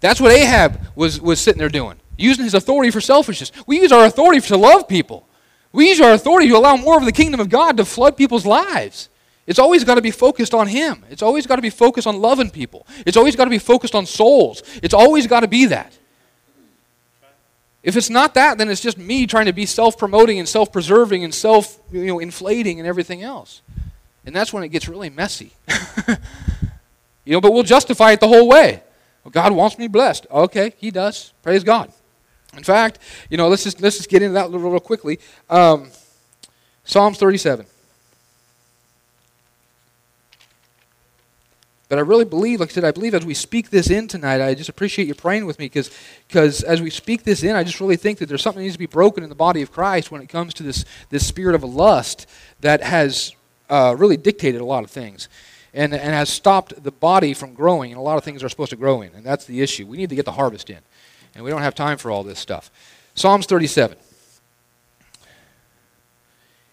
That's what Ahab was, was sitting there doing using his authority for selfishness. We use our authority to love people. We use our authority to allow more of the kingdom of God to flood people's lives. It's always got to be focused on Him. It's always got to be focused on loving people. It's always got to be focused on souls. It's always got to be that. If it's not that, then it's just me trying to be self promoting and self preserving and self you know, inflating and everything else. And that's when it gets really messy. [LAUGHS] you know, but we'll justify it the whole way. Well, God wants me blessed. Okay, He does. Praise God. In fact, you know, let's just let's just get into that little, real quickly. Um, Psalms 37. But I really believe, like I said, I believe as we speak this in tonight, I just appreciate you praying with me because as we speak this in, I just really think that there's something that needs to be broken in the body of Christ when it comes to this, this spirit of lust that has uh, really dictated a lot of things. and, and has stopped the body from growing, and a lot of things are supposed to grow in. And that's the issue. We need to get the harvest in. And we don't have time for all this stuff. Psalms 37.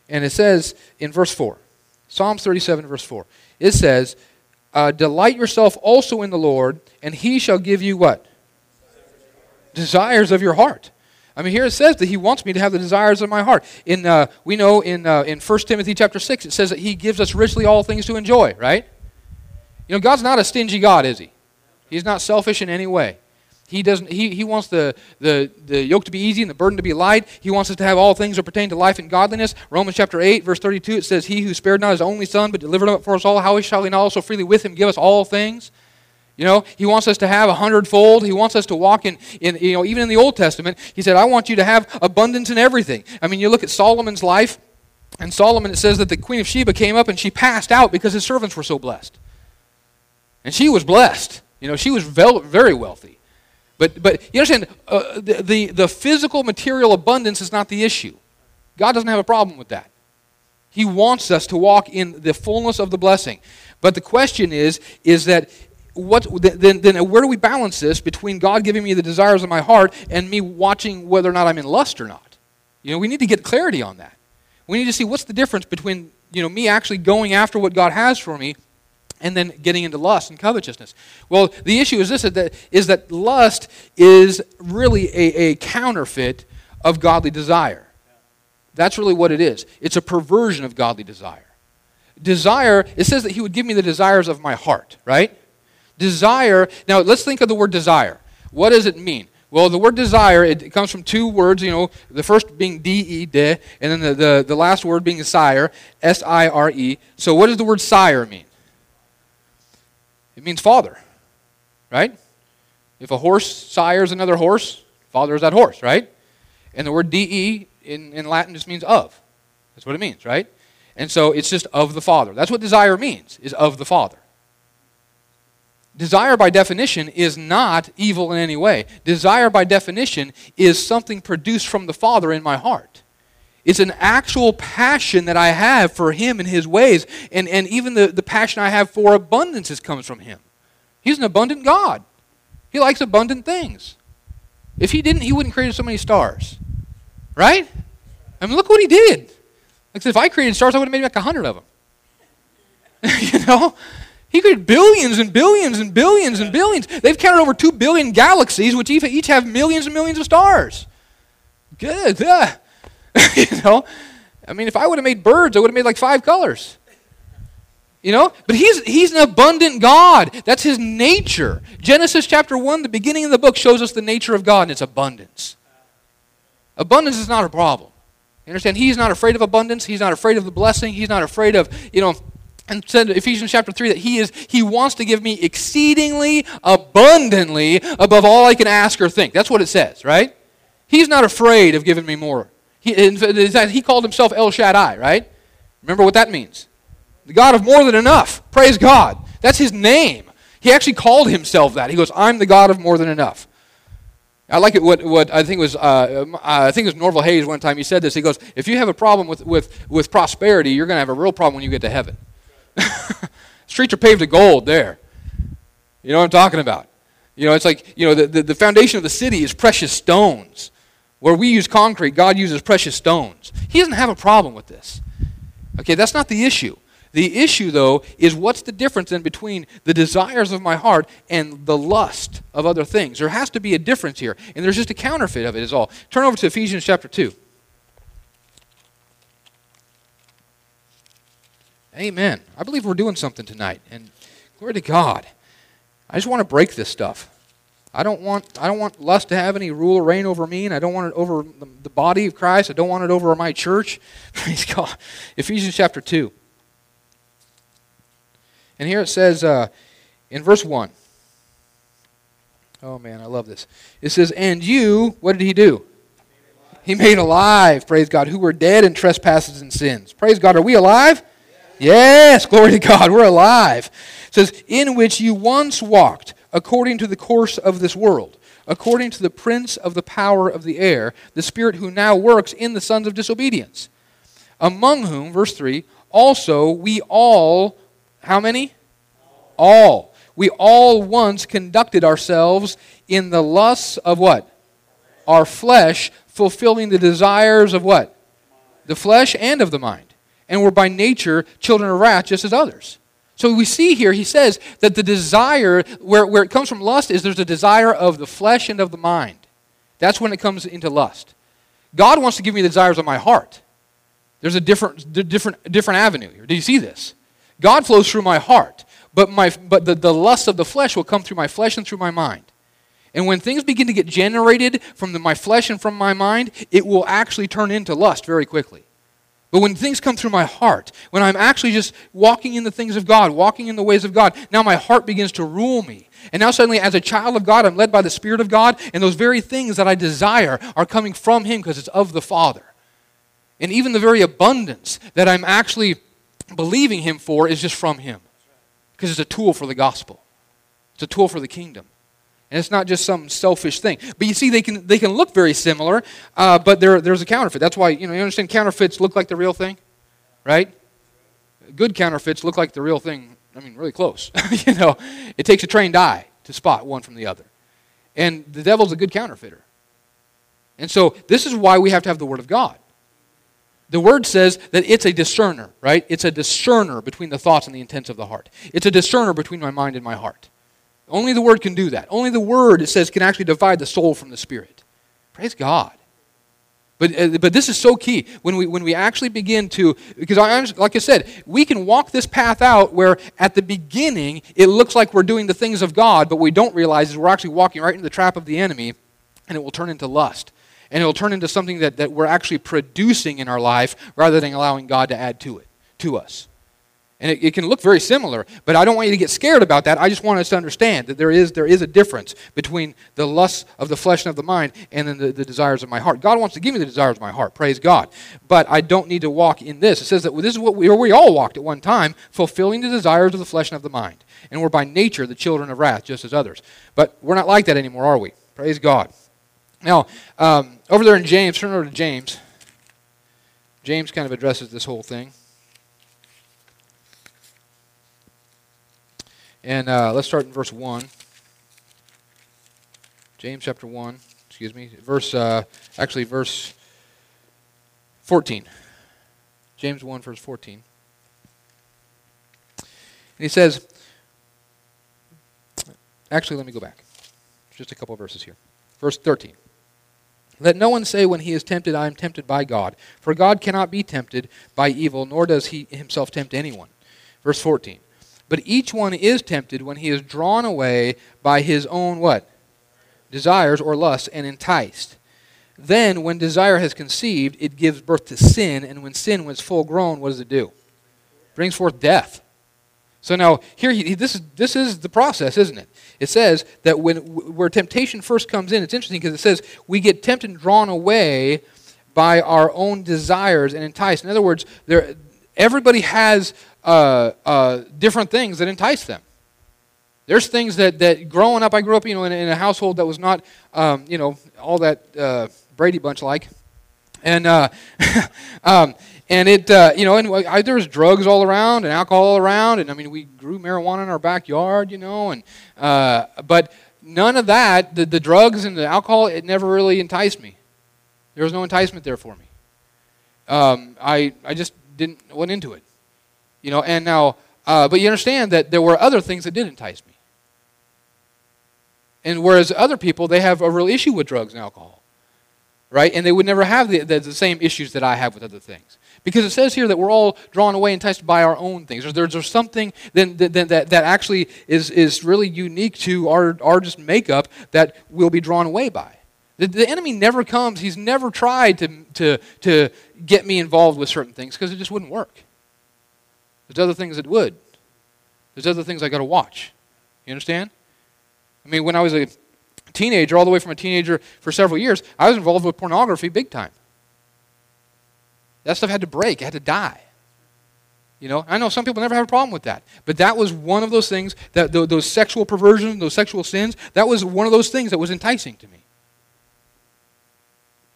And it says in verse 4, Psalms 37, verse 4, it says, uh, Delight yourself also in the Lord, and he shall give you what? Desires of your heart. I mean, here it says that he wants me to have the desires of my heart. In, uh, we know in, uh, in 1 Timothy chapter 6, it says that he gives us richly all things to enjoy, right? You know, God's not a stingy God, is he? He's not selfish in any way. He, doesn't, he, he wants the, the, the yoke to be easy and the burden to be light. He wants us to have all things that pertain to life and godliness. Romans chapter 8, verse 32, it says, He who spared not his only son, but delivered him up for us all, how shall he not also freely with him give us all things? You know, he wants us to have a hundredfold. He wants us to walk in, in, you know, even in the Old Testament, he said, I want you to have abundance in everything. I mean, you look at Solomon's life, and Solomon, it says that the Queen of Sheba came up and she passed out because his servants were so blessed. And she was blessed. You know, she was very wealthy. But, but you understand, uh, the, the, the physical material abundance is not the issue. God doesn't have a problem with that. He wants us to walk in the fullness of the blessing. But the question is, is that what then, then where do we balance this between God giving me the desires of my heart and me watching whether or not I'm in lust or not? You know, we need to get clarity on that. We need to see what's the difference between you know me actually going after what God has for me and then getting into lust and covetousness. Well, the issue is this: is that, is that lust is really a, a counterfeit of godly desire. That's really what it is. It's a perversion of godly desire. Desire, it says that He would give me the desires of my heart, right? Desire, now let's think of the word desire. What does it mean? Well, the word desire, it comes from two words, you know, the first being D-E, de, and then the, the, the last word being sire, S-I-R-E. So what does the word sire mean? It means father, right? If a horse sires another horse, father is that horse, right? And the word de in, in Latin just means of. That's what it means, right? And so it's just of the father. That's what desire means, is of the father. Desire, by definition, is not evil in any way. Desire, by definition, is something produced from the Father in my heart. It's an actual passion that I have for Him and His ways. And, and even the, the passion I have for abundances comes from Him. He's an abundant God. He likes abundant things. If He didn't, He wouldn't create so many stars. Right? I mean, look what He did. Like, if I created stars, I would have made like a hundred of them. [LAUGHS] you know? He created billions and billions and billions and billions. They've counted over two billion galaxies, which each have millions and millions of stars. Good. Yeah. [LAUGHS] you know? I mean, if I would have made birds, I would have made like five colors. You know? But he's, he's an abundant God. That's his nature. Genesis chapter 1, the beginning of the book, shows us the nature of God and its abundance. Abundance is not a problem. You understand? He's not afraid of abundance. He's not afraid of the blessing. He's not afraid of, you know, and said Ephesians chapter 3 that he is he wants to give me exceedingly abundantly above all I can ask or think. That's what it says, right? He's not afraid of giving me more. He, he called himself El Shaddai, right? Remember what that means? The God of more than enough. Praise God. That's his name. He actually called himself that. He goes, I'm the God of more than enough. I like it. What, what I think was uh, I think it was Norval Hayes one time. He said this. He goes, "If you have a problem with, with, with prosperity, you're going to have a real problem when you get to heaven." [LAUGHS] Streets are paved with gold there. You know what I'm talking about? You know, it's like you know the, the, the foundation of the city is precious stones. Where we use concrete, God uses precious stones. He doesn't have a problem with this. Okay, that's not the issue. The issue, though, is what's the difference in between the desires of my heart and the lust of other things? There has to be a difference here, and there's just a counterfeit of it, is all. Turn over to Ephesians chapter 2. Amen. I believe we're doing something tonight, and glory to God. I just want to break this stuff. I don't want I don't want lust to have any rule or reign over me, and I don't want it over the, the body of Christ. I don't want it over my church. [LAUGHS] Praise God. Ephesians chapter two. And here it says uh, in verse one. Oh man, I love this. It says, "And you, what did he do? He made alive. Praise God, who were dead in trespasses and sins. Praise God. Are we alive? Yes, glory to God. We're alive. It says, in which you once walked." According to the course of this world, according to the prince of the power of the air, the spirit who now works in the sons of disobedience. Among whom, verse 3, also we all, how many? All. We all once conducted ourselves in the lusts of what? Our flesh, fulfilling the desires of what? The flesh and of the mind. And we're by nature children of wrath just as others. So we see here, he says that the desire, where, where it comes from lust, is there's a desire of the flesh and of the mind. That's when it comes into lust. God wants to give me the desires of my heart. There's a different, different, different avenue here. Do you see this? God flows through my heart, but, my, but the, the lust of the flesh will come through my flesh and through my mind. And when things begin to get generated from the, my flesh and from my mind, it will actually turn into lust very quickly. But when things come through my heart, when I'm actually just walking in the things of God, walking in the ways of God, now my heart begins to rule me. And now suddenly, as a child of God, I'm led by the Spirit of God, and those very things that I desire are coming from Him because it's of the Father. And even the very abundance that I'm actually believing Him for is just from Him because it's a tool for the gospel, it's a tool for the kingdom. And it's not just some selfish thing. But you see, they can, they can look very similar, uh, but there's a counterfeit. That's why, you know, you understand counterfeits look like the real thing, right? Good counterfeits look like the real thing, I mean, really close. [LAUGHS] you know, it takes a trained eye to spot one from the other. And the devil's a good counterfeiter. And so this is why we have to have the Word of God. The Word says that it's a discerner, right? It's a discerner between the thoughts and the intents of the heart. It's a discerner between my mind and my heart. Only the Word can do that. Only the Word, it says, can actually divide the soul from the spirit. Praise God. But, uh, but this is so key when we, when we actually begin to, because I, like I said, we can walk this path out where at the beginning it looks like we're doing the things of God, but we don't realize is we're actually walking right into the trap of the enemy, and it will turn into lust. And it will turn into something that, that we're actually producing in our life rather than allowing God to add to it, to us. And it, it, can look very similar, but I don't want you to get scared about that. I just want us to understand that there is, there is a difference between the lusts of the flesh and of the mind and then the, the desires of my heart. God wants to give me the desires of my heart, praise God. But I don't need to walk in this. It says that this is what we, we all walked at one time, fulfilling the desires of the flesh and of the mind. And we're by nature the children of wrath, just as others. But we're not like that anymore, are we? Praise God. Now, um, over there in James, turn over to James. James kind of addresses this whole thing. And uh, let's start in verse 1. James chapter 1, excuse me, verse, uh, actually, verse 14. James 1, verse 14. And he says, actually, let me go back. Just a couple of verses here. Verse 13. Let no one say when he is tempted, I am tempted by God. For God cannot be tempted by evil, nor does he himself tempt anyone. Verse 14. But each one is tempted when he is drawn away by his own what? Desires or lusts and enticed. Then, when desire has conceived, it gives birth to sin, and when sin was full grown, what does it do? Brings forth death. So now, here, he, this, is, this is the process, isn't it? It says that when where temptation first comes in, it's interesting because it says we get tempted and drawn away by our own desires and enticed. In other words, there, everybody has uh, uh, different things that entice them. There's things that, that growing up, I grew up, you know, in, in a household that was not, um, you know, all that uh, Brady Bunch like, and uh, [LAUGHS] um, and it, uh, you know, and I, there was drugs all around and alcohol all around, and I mean, we grew marijuana in our backyard, you know, and uh, but none of that, the, the drugs and the alcohol, it never really enticed me. There was no enticement there for me. Um, I I just didn't went into it. You know, and now, uh, but you understand that there were other things that did entice me. And whereas other people, they have a real issue with drugs and alcohol, right? And they would never have the, the, the same issues that I have with other things. Because it says here that we're all drawn away enticed by our own things. There's, there's something that, that, that, that actually is, is really unique to our, our just makeup that we'll be drawn away by. The, the enemy never comes, he's never tried to, to, to get me involved with certain things because it just wouldn't work. There's other things that would. There's other things I got to watch. You understand? I mean, when I was a teenager, all the way from a teenager for several years, I was involved with pornography big time. That stuff had to break, it had to die. You know, I know some people never have a problem with that, but that was one of those things that those sexual perversions, those sexual sins, that was one of those things that was enticing to me.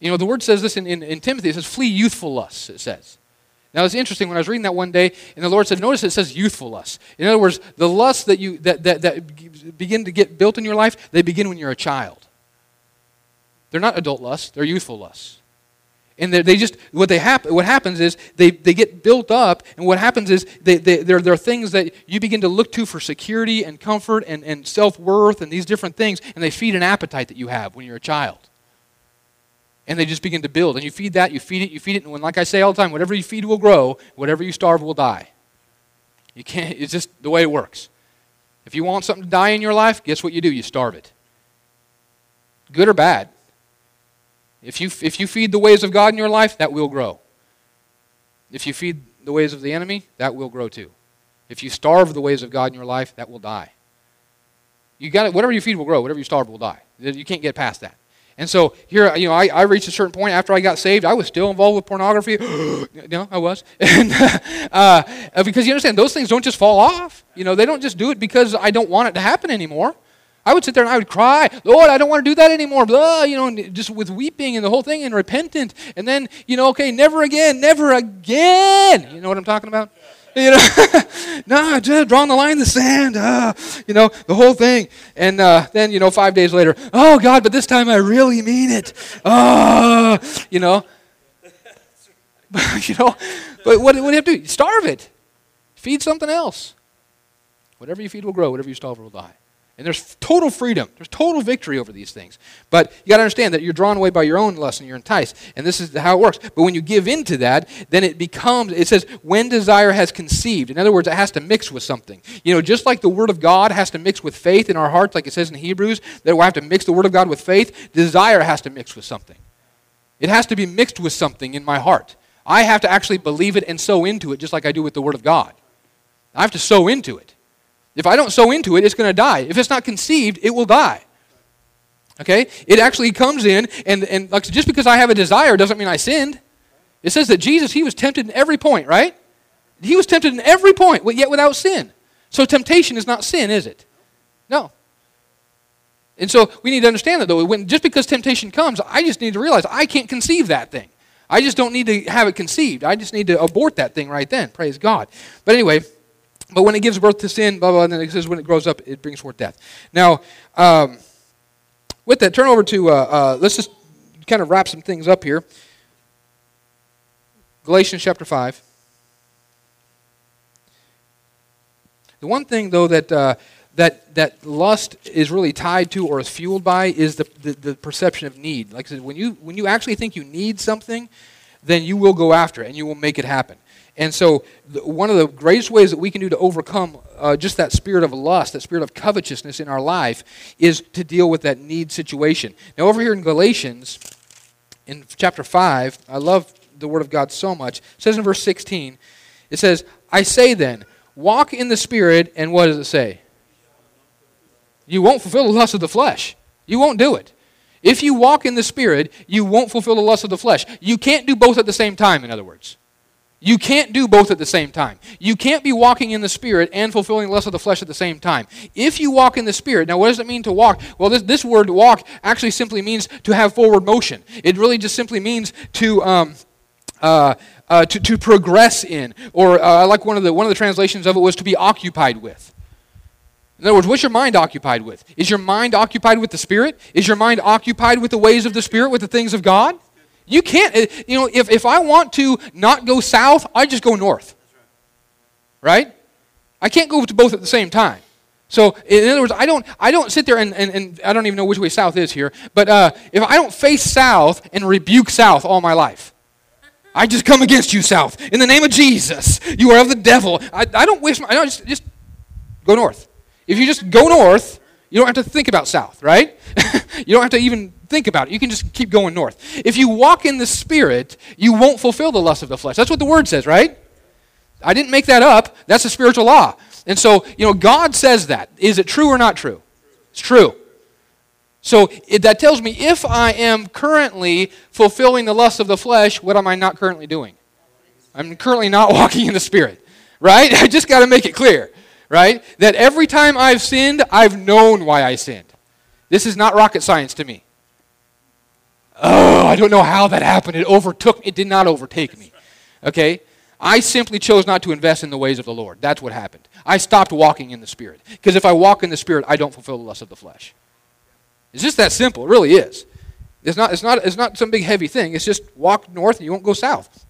You know, the word says this in, in, in Timothy. It says, flee youthful lusts, it says. Now it's interesting when I was reading that one day, and the Lord said, "Notice it says youthful lust. In other words, the lusts that you that, that, that begin to get built in your life, they begin when you're a child. They're not adult lusts; they're youthful lusts. And they just what they happen what happens is they, they get built up, and what happens is they, they, they're, they're things that you begin to look to for security and comfort and, and self worth and these different things, and they feed an appetite that you have when you're a child and they just begin to build. And you feed that, you feed it, you feed it, and when, like I say all the time, whatever you feed will grow, whatever you starve will die. You can't, it's just the way it works. If you want something to die in your life, guess what you do? You starve it. Good or bad. If you, if you feed the ways of God in your life, that will grow. If you feed the ways of the enemy, that will grow too. If you starve the ways of God in your life, that will die. You got it. Whatever you feed will grow. Whatever you starve will die. You can't get past that. And so here, you know, I, I reached a certain point after I got saved. I was still involved with pornography. [GASPS] no, I was. [LAUGHS] and, uh, because you understand, those things don't just fall off. You know, they don't just do it because I don't want it to happen anymore. I would sit there and I would cry, Lord, I don't want to do that anymore. Blah, you know, just with weeping and the whole thing and repentant. And then, you know, okay, never again, never again. You know what I'm talking about? You know, [LAUGHS] no, just drawing the line in the sand. Uh, you know, the whole thing. And uh, then, you know, five days later, oh, God, but this time I really mean it. Oh, you know. [LAUGHS] you know, but what, what do you have to do? Starve it. Feed something else. Whatever you feed will grow, whatever you starve will die. And there's total freedom. There's total victory over these things. But you got to understand that you're drawn away by your own lust and you're enticed. And this is how it works. But when you give in to that, then it becomes, it says, when desire has conceived. In other words, it has to mix with something. You know, just like the Word of God has to mix with faith in our hearts, like it says in Hebrews, that we have to mix the Word of God with faith, desire has to mix with something. It has to be mixed with something in my heart. I have to actually believe it and sow into it, just like I do with the Word of God. I have to sow into it. If I don't sow into it, it's going to die. If it's not conceived, it will die. Okay? It actually comes in, and, and like, just because I have a desire doesn't mean I sinned. It says that Jesus, he was tempted in every point, right? He was tempted in every point, yet without sin. So temptation is not sin, is it? No. And so we need to understand that, though. When, just because temptation comes, I just need to realize I can't conceive that thing. I just don't need to have it conceived. I just need to abort that thing right then. Praise God. But anyway, but when it gives birth to sin, blah, blah, blah, and then it says when it grows up, it brings forth death. Now, um, with that, turn over to, uh, uh, let's just kind of wrap some things up here. Galatians chapter 5. The one thing, though, that, uh, that, that lust is really tied to or is fueled by is the, the, the, perception of need. Like I said, when you, when you actually think you need something, then you will go after it and you will make it happen. And so, one of the greatest ways that we can do to overcome uh, just that spirit of lust, that spirit of covetousness in our life, is to deal with that need situation. Now, over here in Galatians, in chapter 5, I love the Word of God so much. It says in verse 16, it says, I say then, walk in the Spirit, and what does it say? You won't fulfill the lust of the flesh. You won't do it. If you walk in the Spirit, you won't fulfill the lust of the flesh. You can't do both at the same time, in other words. You can't do both at the same time. You can't be walking in the Spirit and fulfilling the lust of the flesh at the same time. If you walk in the Spirit, now what does it mean to walk? Well, this, this word walk actually simply means to have forward motion. It really just simply means to. Um, uh, uh, to, to progress in, or uh, like one of the one of the translations of it was to be occupied with. In other words, what's your mind occupied with? Is your mind occupied with the Spirit? Is your mind occupied with the ways of the Spirit, with the things of God? You can't, eh, you know, if, if I want to not go south, I just go north. Right? I can't go to both at the same time. So, in other words, I don't, I don't sit there and, and, and I don't even know which way south is here, but uh, if I don't face south and rebuke south all my life, I just come against you, south. In the name of Jesus, you are of the devil. I, I don't wish my, I don't just, just go north. If you just go north, you don't have to think about south, right? [LAUGHS] you don't have to even think about it. You can just keep going north. If you walk in the Spirit, you won't fulfill the lust of the flesh. That's what the Word says, right? I didn't make that up. That's a spiritual law. And so, you know, God says that. Is it true or not true? It's true. So it, that tells me if I am currently fulfilling the lust of the flesh, what am I not currently doing? I'm currently not [LAUGHS] walking in the Spirit, right? [LAUGHS] I just got to make it clear, right? That every time I've sinned, I've known why I sinned. This is not rocket science to me. Oh, I don't know how that happened. It overtook It did not overtake me. Okay? I simply chose not to invest in the ways of the Lord. That's what happened. I stopped walking in the Spirit. Because if I walk in the Spirit, I don't fulfill the lust of the flesh. It's just that simple. It really is. It's not, it's not, it's not some big heavy thing. It's just walk north and you won't go south.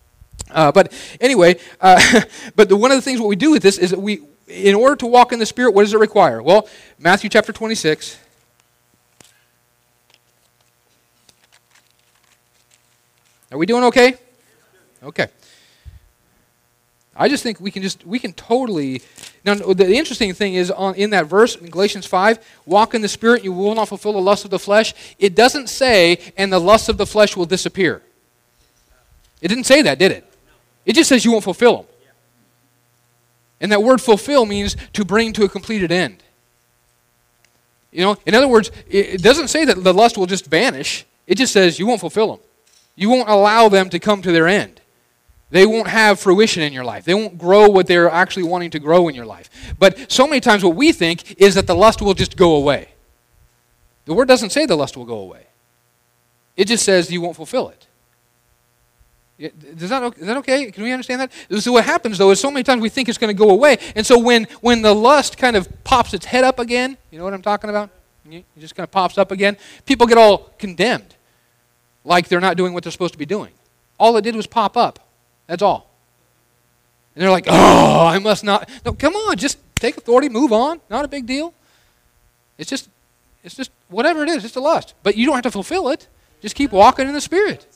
Uh, but anyway, uh, [LAUGHS] but the, one of the things what we do with this is that we, in order to walk in the Spirit, what does it require? Well, Matthew chapter 26. Are we doing okay? Okay. I just think we can just we can totally now the interesting thing is on in that verse in Galatians 5 walk in the spirit you will not fulfill the lust of the flesh it doesn't say and the lust of the flesh will disappear it didn't say that did it it just says you won't fulfill them and that word fulfill means to bring to a completed end you know in other words it doesn't say that the lust will just vanish it just says you won't fulfill them you won't allow them to come to their end they won't have fruition in your life. They won't grow what they're actually wanting to grow in your life. But so many times, what we think is that the lust will just go away. The word doesn't say the lust will go away, it just says you won't fulfill it. Is that, is that okay? Can we understand that? So what happens though is so many times we think it's going to go away, and so when when the lust kind of pops its head up again, you know what I'm talking about? It just kind of pops up again. People get all condemned, like they're not doing what they're supposed to be doing. All it did was pop up. That's all. And they're like, oh, I must not. No, come on, just take authority, move on. Not a big deal. It's just, it's just whatever it is, It's a lust. But you don't have to fulfill it. Just keep walking in the Spirit.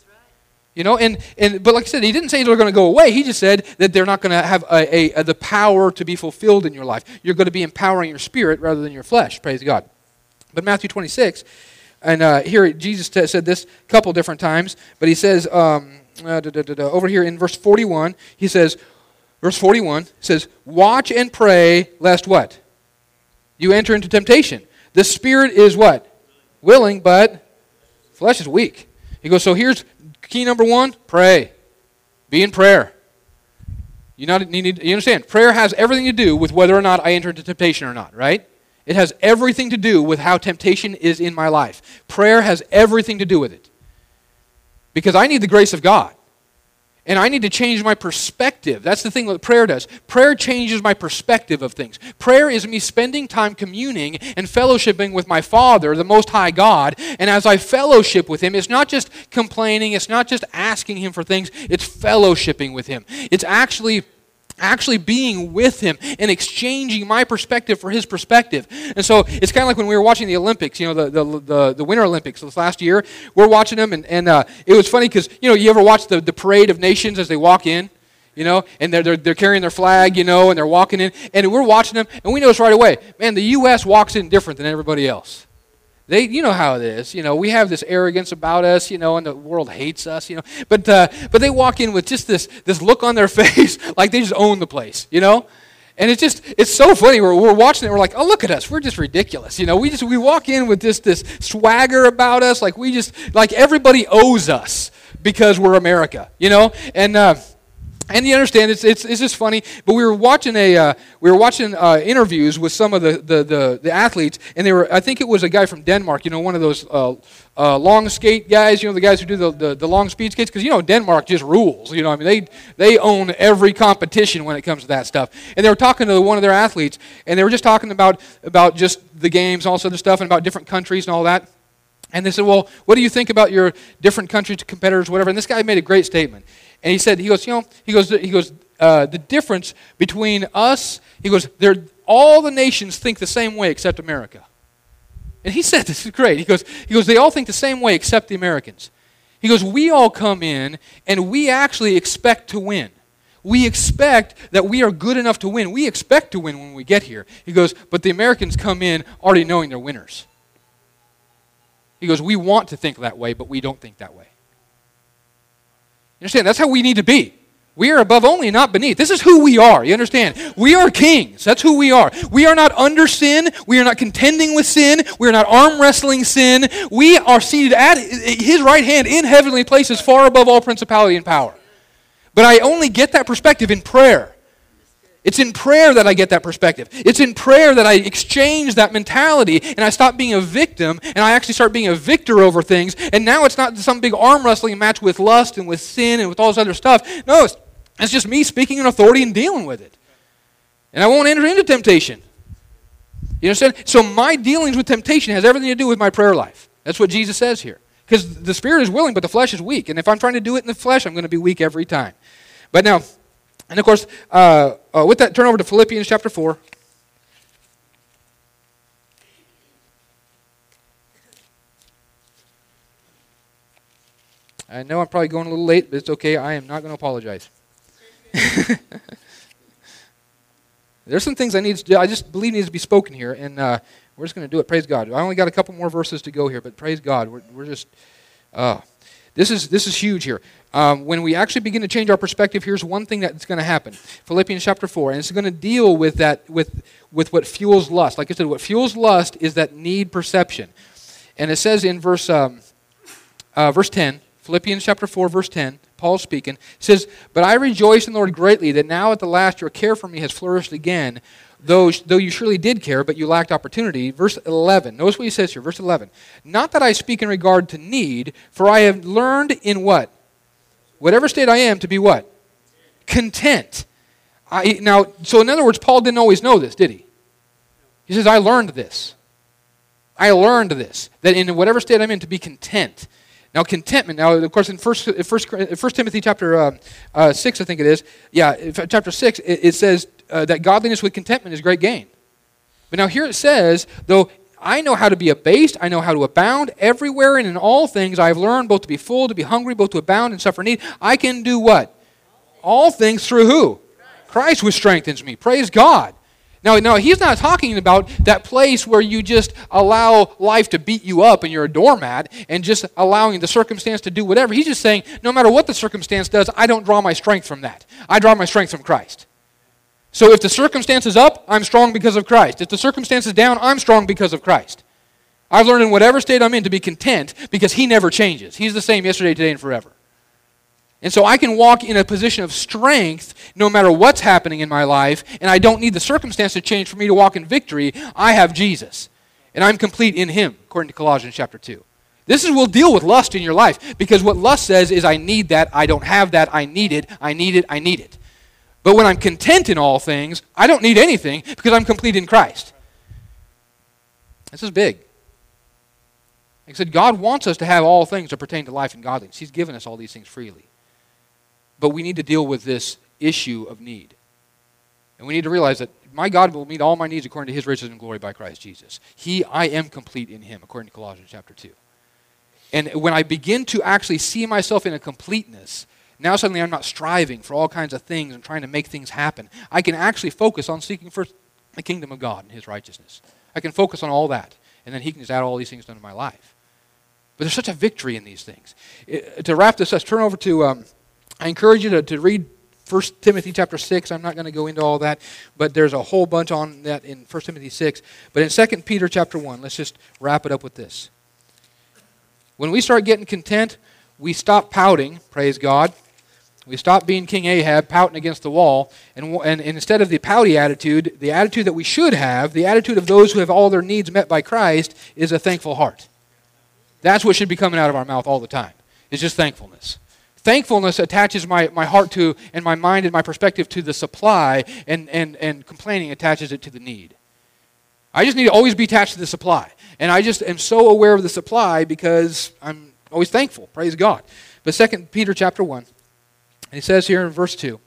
You know, and, and but like I said, he didn't say they're going to go away. He just said that they're not going to have a, a, a, the power to be fulfilled in your life. You're going to be empowering your spirit rather than your flesh. Praise God. But Matthew 26, and uh, here Jesus t- said this a couple different times, but he says, um, uh, da, da, da, over here in verse 41, he says, verse 41 says, Watch and pray lest what? You enter into temptation. The spirit is what? Willing, but flesh is weak. He goes, So here's key number one pray. Be in prayer. You, not, you, need, you understand? Prayer has everything to do with whether or not I enter into temptation or not, right? It has everything to do with how temptation is in my life. Prayer has everything to do with it. Because I need the grace of God. And I need to change my perspective. That's the thing that prayer does. Prayer changes my perspective of things. Prayer is me spending time communing and fellowshipping with my Father, the Most High God. And as I fellowship with Him, it's not just complaining, it's not just asking Him for things, it's fellowshipping with Him. It's actually actually being with him and exchanging my perspective for his perspective. And so it's kind of like when we were watching the Olympics, you know, the, the, the, the Winter Olympics this last year. We're watching them, and, and uh, it was funny because, you know, you ever watch the, the parade of nations as they walk in? You know, and they're, they're, they're carrying their flag, you know, and they're walking in, and we're watching them, and we notice right away, man, the U.S. walks in different than everybody else. They, you know how it is. You know, we have this arrogance about us, you know, and the world hates us, you know. But, uh, but they walk in with just this, this look on their [LAUGHS] face like they just own the place, you know. And it's just, it's so funny. We're, we're watching it. We're like, oh, look at us. We're just ridiculous. You know, we just, we walk in with this, this swagger about us. Like we just, like everybody owes us because we're America, you know. And, uh, and you understand, it's, it's, it's just funny. But we were watching a uh, we were watching uh, interviews with some of the, the, the, the, athletes, and they were I think it was a guy from Denmark, you know, one of those uh, uh long skate guys, you know, the guys who do the, the, the long speed skates, because you know Denmark just rules. You know, I mean they they own every competition when it comes to that stuff. And they were talking to one of their athletes, and they were just talking about about just the games, all sorts of stuff, and about different countries and all that. And they said, well, what do you think about your different countries, competitors, whatever? And this guy made a great statement. And he said, he goes, you know, he goes, he goes, uh, the difference between us, he goes, they're, all the nations think the same way except America. And he [LAUGHS] said, this is great. He goes, he goes, they all think the same way except the Americans. He goes, we all come in and we actually expect to win. We expect that we are good enough to win. We expect to win when we get here. He goes, but the Americans come in already knowing they're winners. He goes, we want to think that way, but we don't think that way. You understand? That's how we need to be. We are above only, not beneath. This is who we are. You understand? We are kings. That's who we are. We are not under sin. We are not contending with sin. We are not arm wrestling sin. We are seated at his right hand in heavenly places, far above all principality and power. But I only get that perspective in prayer. It's in prayer that I get that perspective. It's in prayer that I exchange that mentality and I stop being a victim and I actually start being a victor over things. And now it's not some big arm wrestling match with lust and with sin and with all this other stuff. No, it's just me speaking in authority and dealing with it. And I won't enter into temptation. You understand? So my dealings with temptation has everything to do with my prayer life. That's what Jesus says here. Because the spirit is willing, but the flesh is weak. And if I'm trying to do it in the flesh, I'm going to be weak every time. But now, and of course, uh, uh, with that, turn over to Philippians chapter 4. I know I'm probably going a little late, but it's okay. I am not going to apologize. [LAUGHS] There's some things I need to do. I just believe needs to be spoken here, and uh, we're just going to do it. Praise God. I only got a couple more verses to go here, but praise God. We're, we're just, uh, this is this is huge here. Um, when we actually begin to change our perspective, here's one thing that's going to happen. Philippians chapter four, and it's going to deal with that with with what fuels lust. Like I said, what fuels lust is that need perception, and it says in verse um, uh, verse ten, Philippians chapter four, verse ten. Paul speaking, says, But I rejoice in the Lord greatly that now at the last your care for me has flourished again, though, though you surely did care, but you lacked opportunity. Verse 11. Notice what he says here. Verse 11. Not that I speak in regard to need, for I have learned in what? Whatever state I am to be what? Content. I, now, so in other words, Paul didn't always know this, did he? He says, I learned this. I learned this, that in whatever state I'm in, to be content. Now, contentment. Now, of course, in First, First, First Timothy chapter uh, uh, six, I think it is. Yeah, chapter six, it, it says uh, that godliness with contentment is great gain. But now here it says, though I know how to be abased, I know how to abound everywhere and in all things. I have learned both to be full, to be hungry, both to abound and suffer need. I can do what? All things through who? Christ who strengthens me. Praise God. Now, now, he's not talking about that place where you just allow life to beat you up and you're a doormat and just allowing the circumstance to do whatever. He's just saying, no matter what the circumstance does, I don't draw my strength from that. I draw my strength from Christ. So if the circumstance is up, I'm strong because of Christ. If the circumstance is down, I'm strong because of Christ. I've learned in whatever state I'm in to be content because He never changes. He's the same yesterday, today, and forever. And so I can walk in a position of strength no matter what's happening in my life, and I don't need the circumstance to change for me to walk in victory. I have Jesus, and I'm complete in Him, according to Colossians chapter 2. This is, will deal with lust in your life because what lust says is, I need that, I don't have that, I need it, I need it, I need it. But when I'm content in all things, I don't need anything because I'm complete in Christ. This is big. Like I said, God wants us to have all things that pertain to life and godliness. He's given us all these things freely. But we need to deal with this issue of need. And we need to realize that my God will meet all my needs according to his riches and glory by Christ Jesus. He, I am complete in him, according to Colossians chapter 2. And when I begin to actually see myself in a completeness, now suddenly I'm not striving for all kinds of things and trying to make things happen. I can actually focus on seeking first the kingdom of God and his righteousness. I can focus on all that, and then he can just add all these things into my life. But there's such a victory in these things. It, to wrap this up, turn over to um, I encourage you to, to read 1 Timothy chapter 6. I'm not going to go into all that, but there's a whole bunch on that in 1 Timothy 6. But in 2 Peter chapter 1, let's just wrap it up with this. When we start getting content, we stop pouting, praise God. We stop being King Ahab, pouting against the wall, and, and, instead of the pouty attitude, the attitude that we should have, the attitude of those who have all their needs met by Christ, is a thankful heart. That's what should be coming out of our mouth all the time, It's just thankfulness. Thankfulness attaches my, my heart to, and my mind and my perspective to the supply, and, and, and complaining attaches it to the need. I just need to always be attached to the supply. And I just am so aware of the supply because I'm always thankful. Praise God. But 2 Peter chapter 1, he says here in verse 2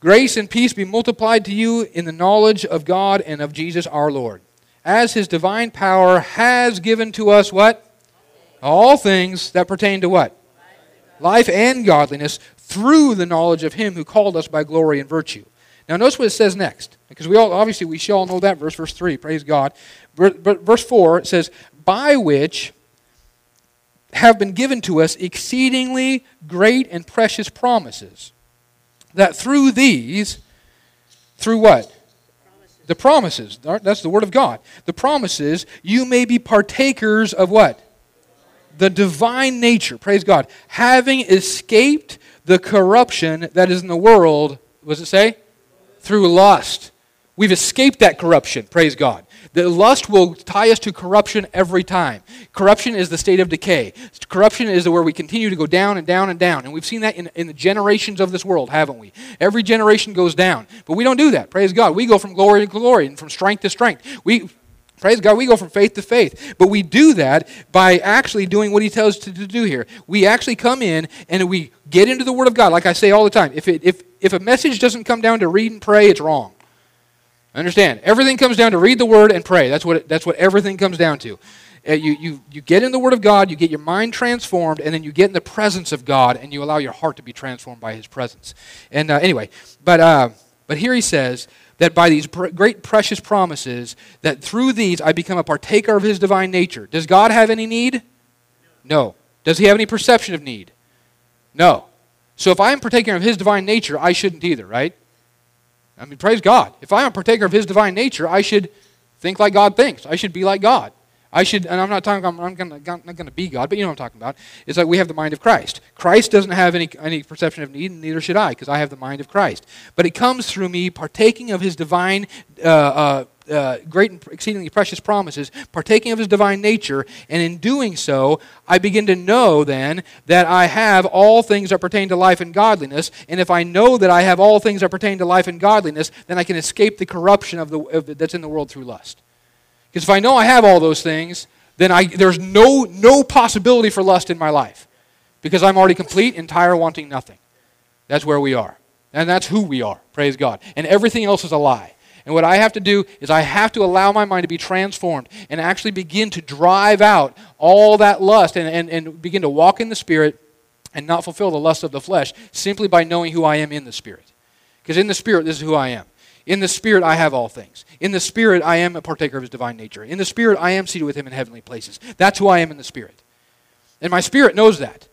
Grace and peace be multiplied to you in the knowledge of God and of Jesus our Lord, as his divine power has given to us what? All things that pertain to what? life and godliness through the knowledge of him who called us by glory and virtue. Now notice what it says next. Because we all obviously we shall know that verse, verse 3, praise God. Verse 4 it says, By which have been given to us exceedingly great and precious promises. That through these, through what? The promises. That's the word of God. The promises, you may be partakers of what? the divine nature, praise God, having escaped the corruption that is in the world, what does it say? Through lust. We've escaped that corruption, praise God. The lust will tie us to corruption every time. Corruption is the state of decay. Corruption is where we continue to go down and down and down. And we've seen that in, in the generations of this world, haven't we? Every generation goes down. But we don't do that, praise God. We go from glory to glory and from strength to strength. We Praise God, we go from faith to faith. But we do that by actually doing what He tells us to, to do here. We actually come in and we get into the Word of God. Like I say all the time, if, it, if, if a message doesn't come down to read and pray, it's wrong. Understand? Everything comes down to read the Word and pray. That's what, it, that's what everything comes down to. Uh, you, you, you get in the Word of God, you get your mind transformed, and then you get in the presence of God, and you allow your heart to be transformed by His presence. And uh, anyway, but, uh, but here he says that by these pr- great precious promises, that through these I become a partaker of His divine nature. Does God have any need? No. Does He have any perception of need? No. So if I am partaking of His divine nature, I shouldn't either, right? I mean, praise God. If I am a partaker of His divine nature, I should think like God thinks. I should be like God. I should, and I'm not talking, I'm, I'm gonna, not going to be God, but you know what I'm talking about. It's like we have the mind of Christ. Christ doesn't have any, any perception of need, and neither should I, because I have the mind of Christ. But it comes through me partaking of His divine uh, uh, uh, great and exceedingly precious promises, partaking of his divine nature, and in doing so, I begin to know then that I have all things that pertain to life and godliness. And if I know that I have all things that pertain to life and godliness, then I can escape the corruption of the, of, that's in the world through lust. Because if I know I have all those things, then I, there's no, no possibility for lust in my life. Because I'm already complete, entire, wanting nothing. That's where we are. And that's who we are. Praise God. And everything else is a lie. And what I have to do is I have to allow my mind to be transformed and actually begin to drive out all that lust and, and, and begin to walk in the Spirit and not fulfill the lust of the flesh simply by knowing who I am in the Spirit. Because in the Spirit, this is who I am. In the Spirit, I have all things. In the Spirit, I am a partaker of His divine nature. In the Spirit, I am seated with Him in heavenly places. That's who I am in the Spirit. And my spirit knows that.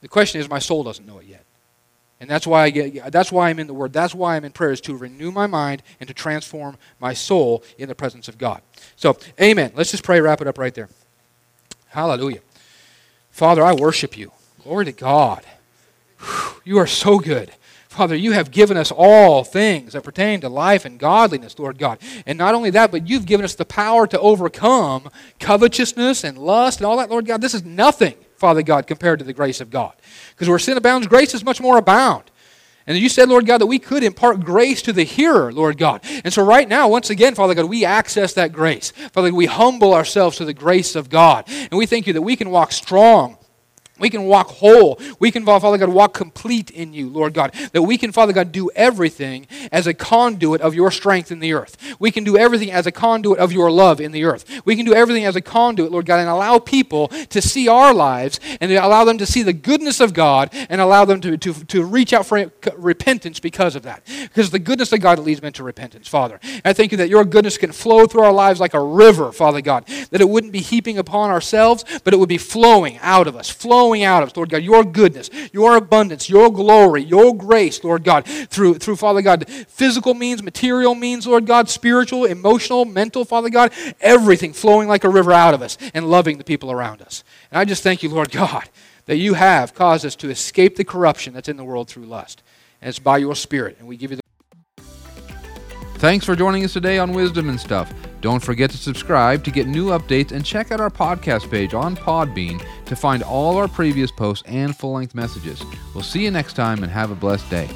The question is, my soul doesn't know it yet. And that's why I get that's why I'm in the word. That's why I'm in prayer is to renew my mind and to transform my soul in the presence of God. So, amen. Let's just pray wrap it up right there. Hallelujah. Father, I worship you. Glory to God. You are so good. Father, you have given us all things that pertain to life and godliness, Lord God. And not only that, but you've given us the power to overcome covetousness and lust and all that, Lord God. This is nothing, Father God, compared to the grace of God. Because where sin abounds, grace is much more abound. And you said, Lord God, that we could impart grace to the hearer, Lord God. And so right now, once again, Father God, we access that grace. Father, we humble ourselves to the grace of God. And we thank you that we can walk strong we can walk whole. We can, Father God, walk complete in you, Lord God. That we can, Father God, do everything as a conduit of your strength in the earth. We can do everything as a conduit of your love in the earth. We can do everything as a conduit, Lord God, and allow people to see our lives and allow them to see the goodness of God and allow them to, to, to reach out for repentance because of that. Because the goodness of God leads men to repentance, Father. And I thank you that your goodness can flow through our lives like a river, Father God. That it wouldn't be heaping upon ourselves, but it would be flowing out of us, flowing flowing out of, us, Lord God, your goodness, your abundance, your glory, your grace, Lord God, through, through Father God, physical means, material means, Lord God, spiritual, emotional, mental, Father God, everything flowing like a river out of us and loving the people around us. And I just thank you, Lord God, that you have caused us to escape the corruption that's in the world through lust. And it's by your Spirit. And we give you the. Thanks for joining us today on Wisdom and Stuff. Don't forget to subscribe to get new updates and check out our podcast page on Podbean to find all our previous posts and full length messages. We'll see you next time and have a blessed day.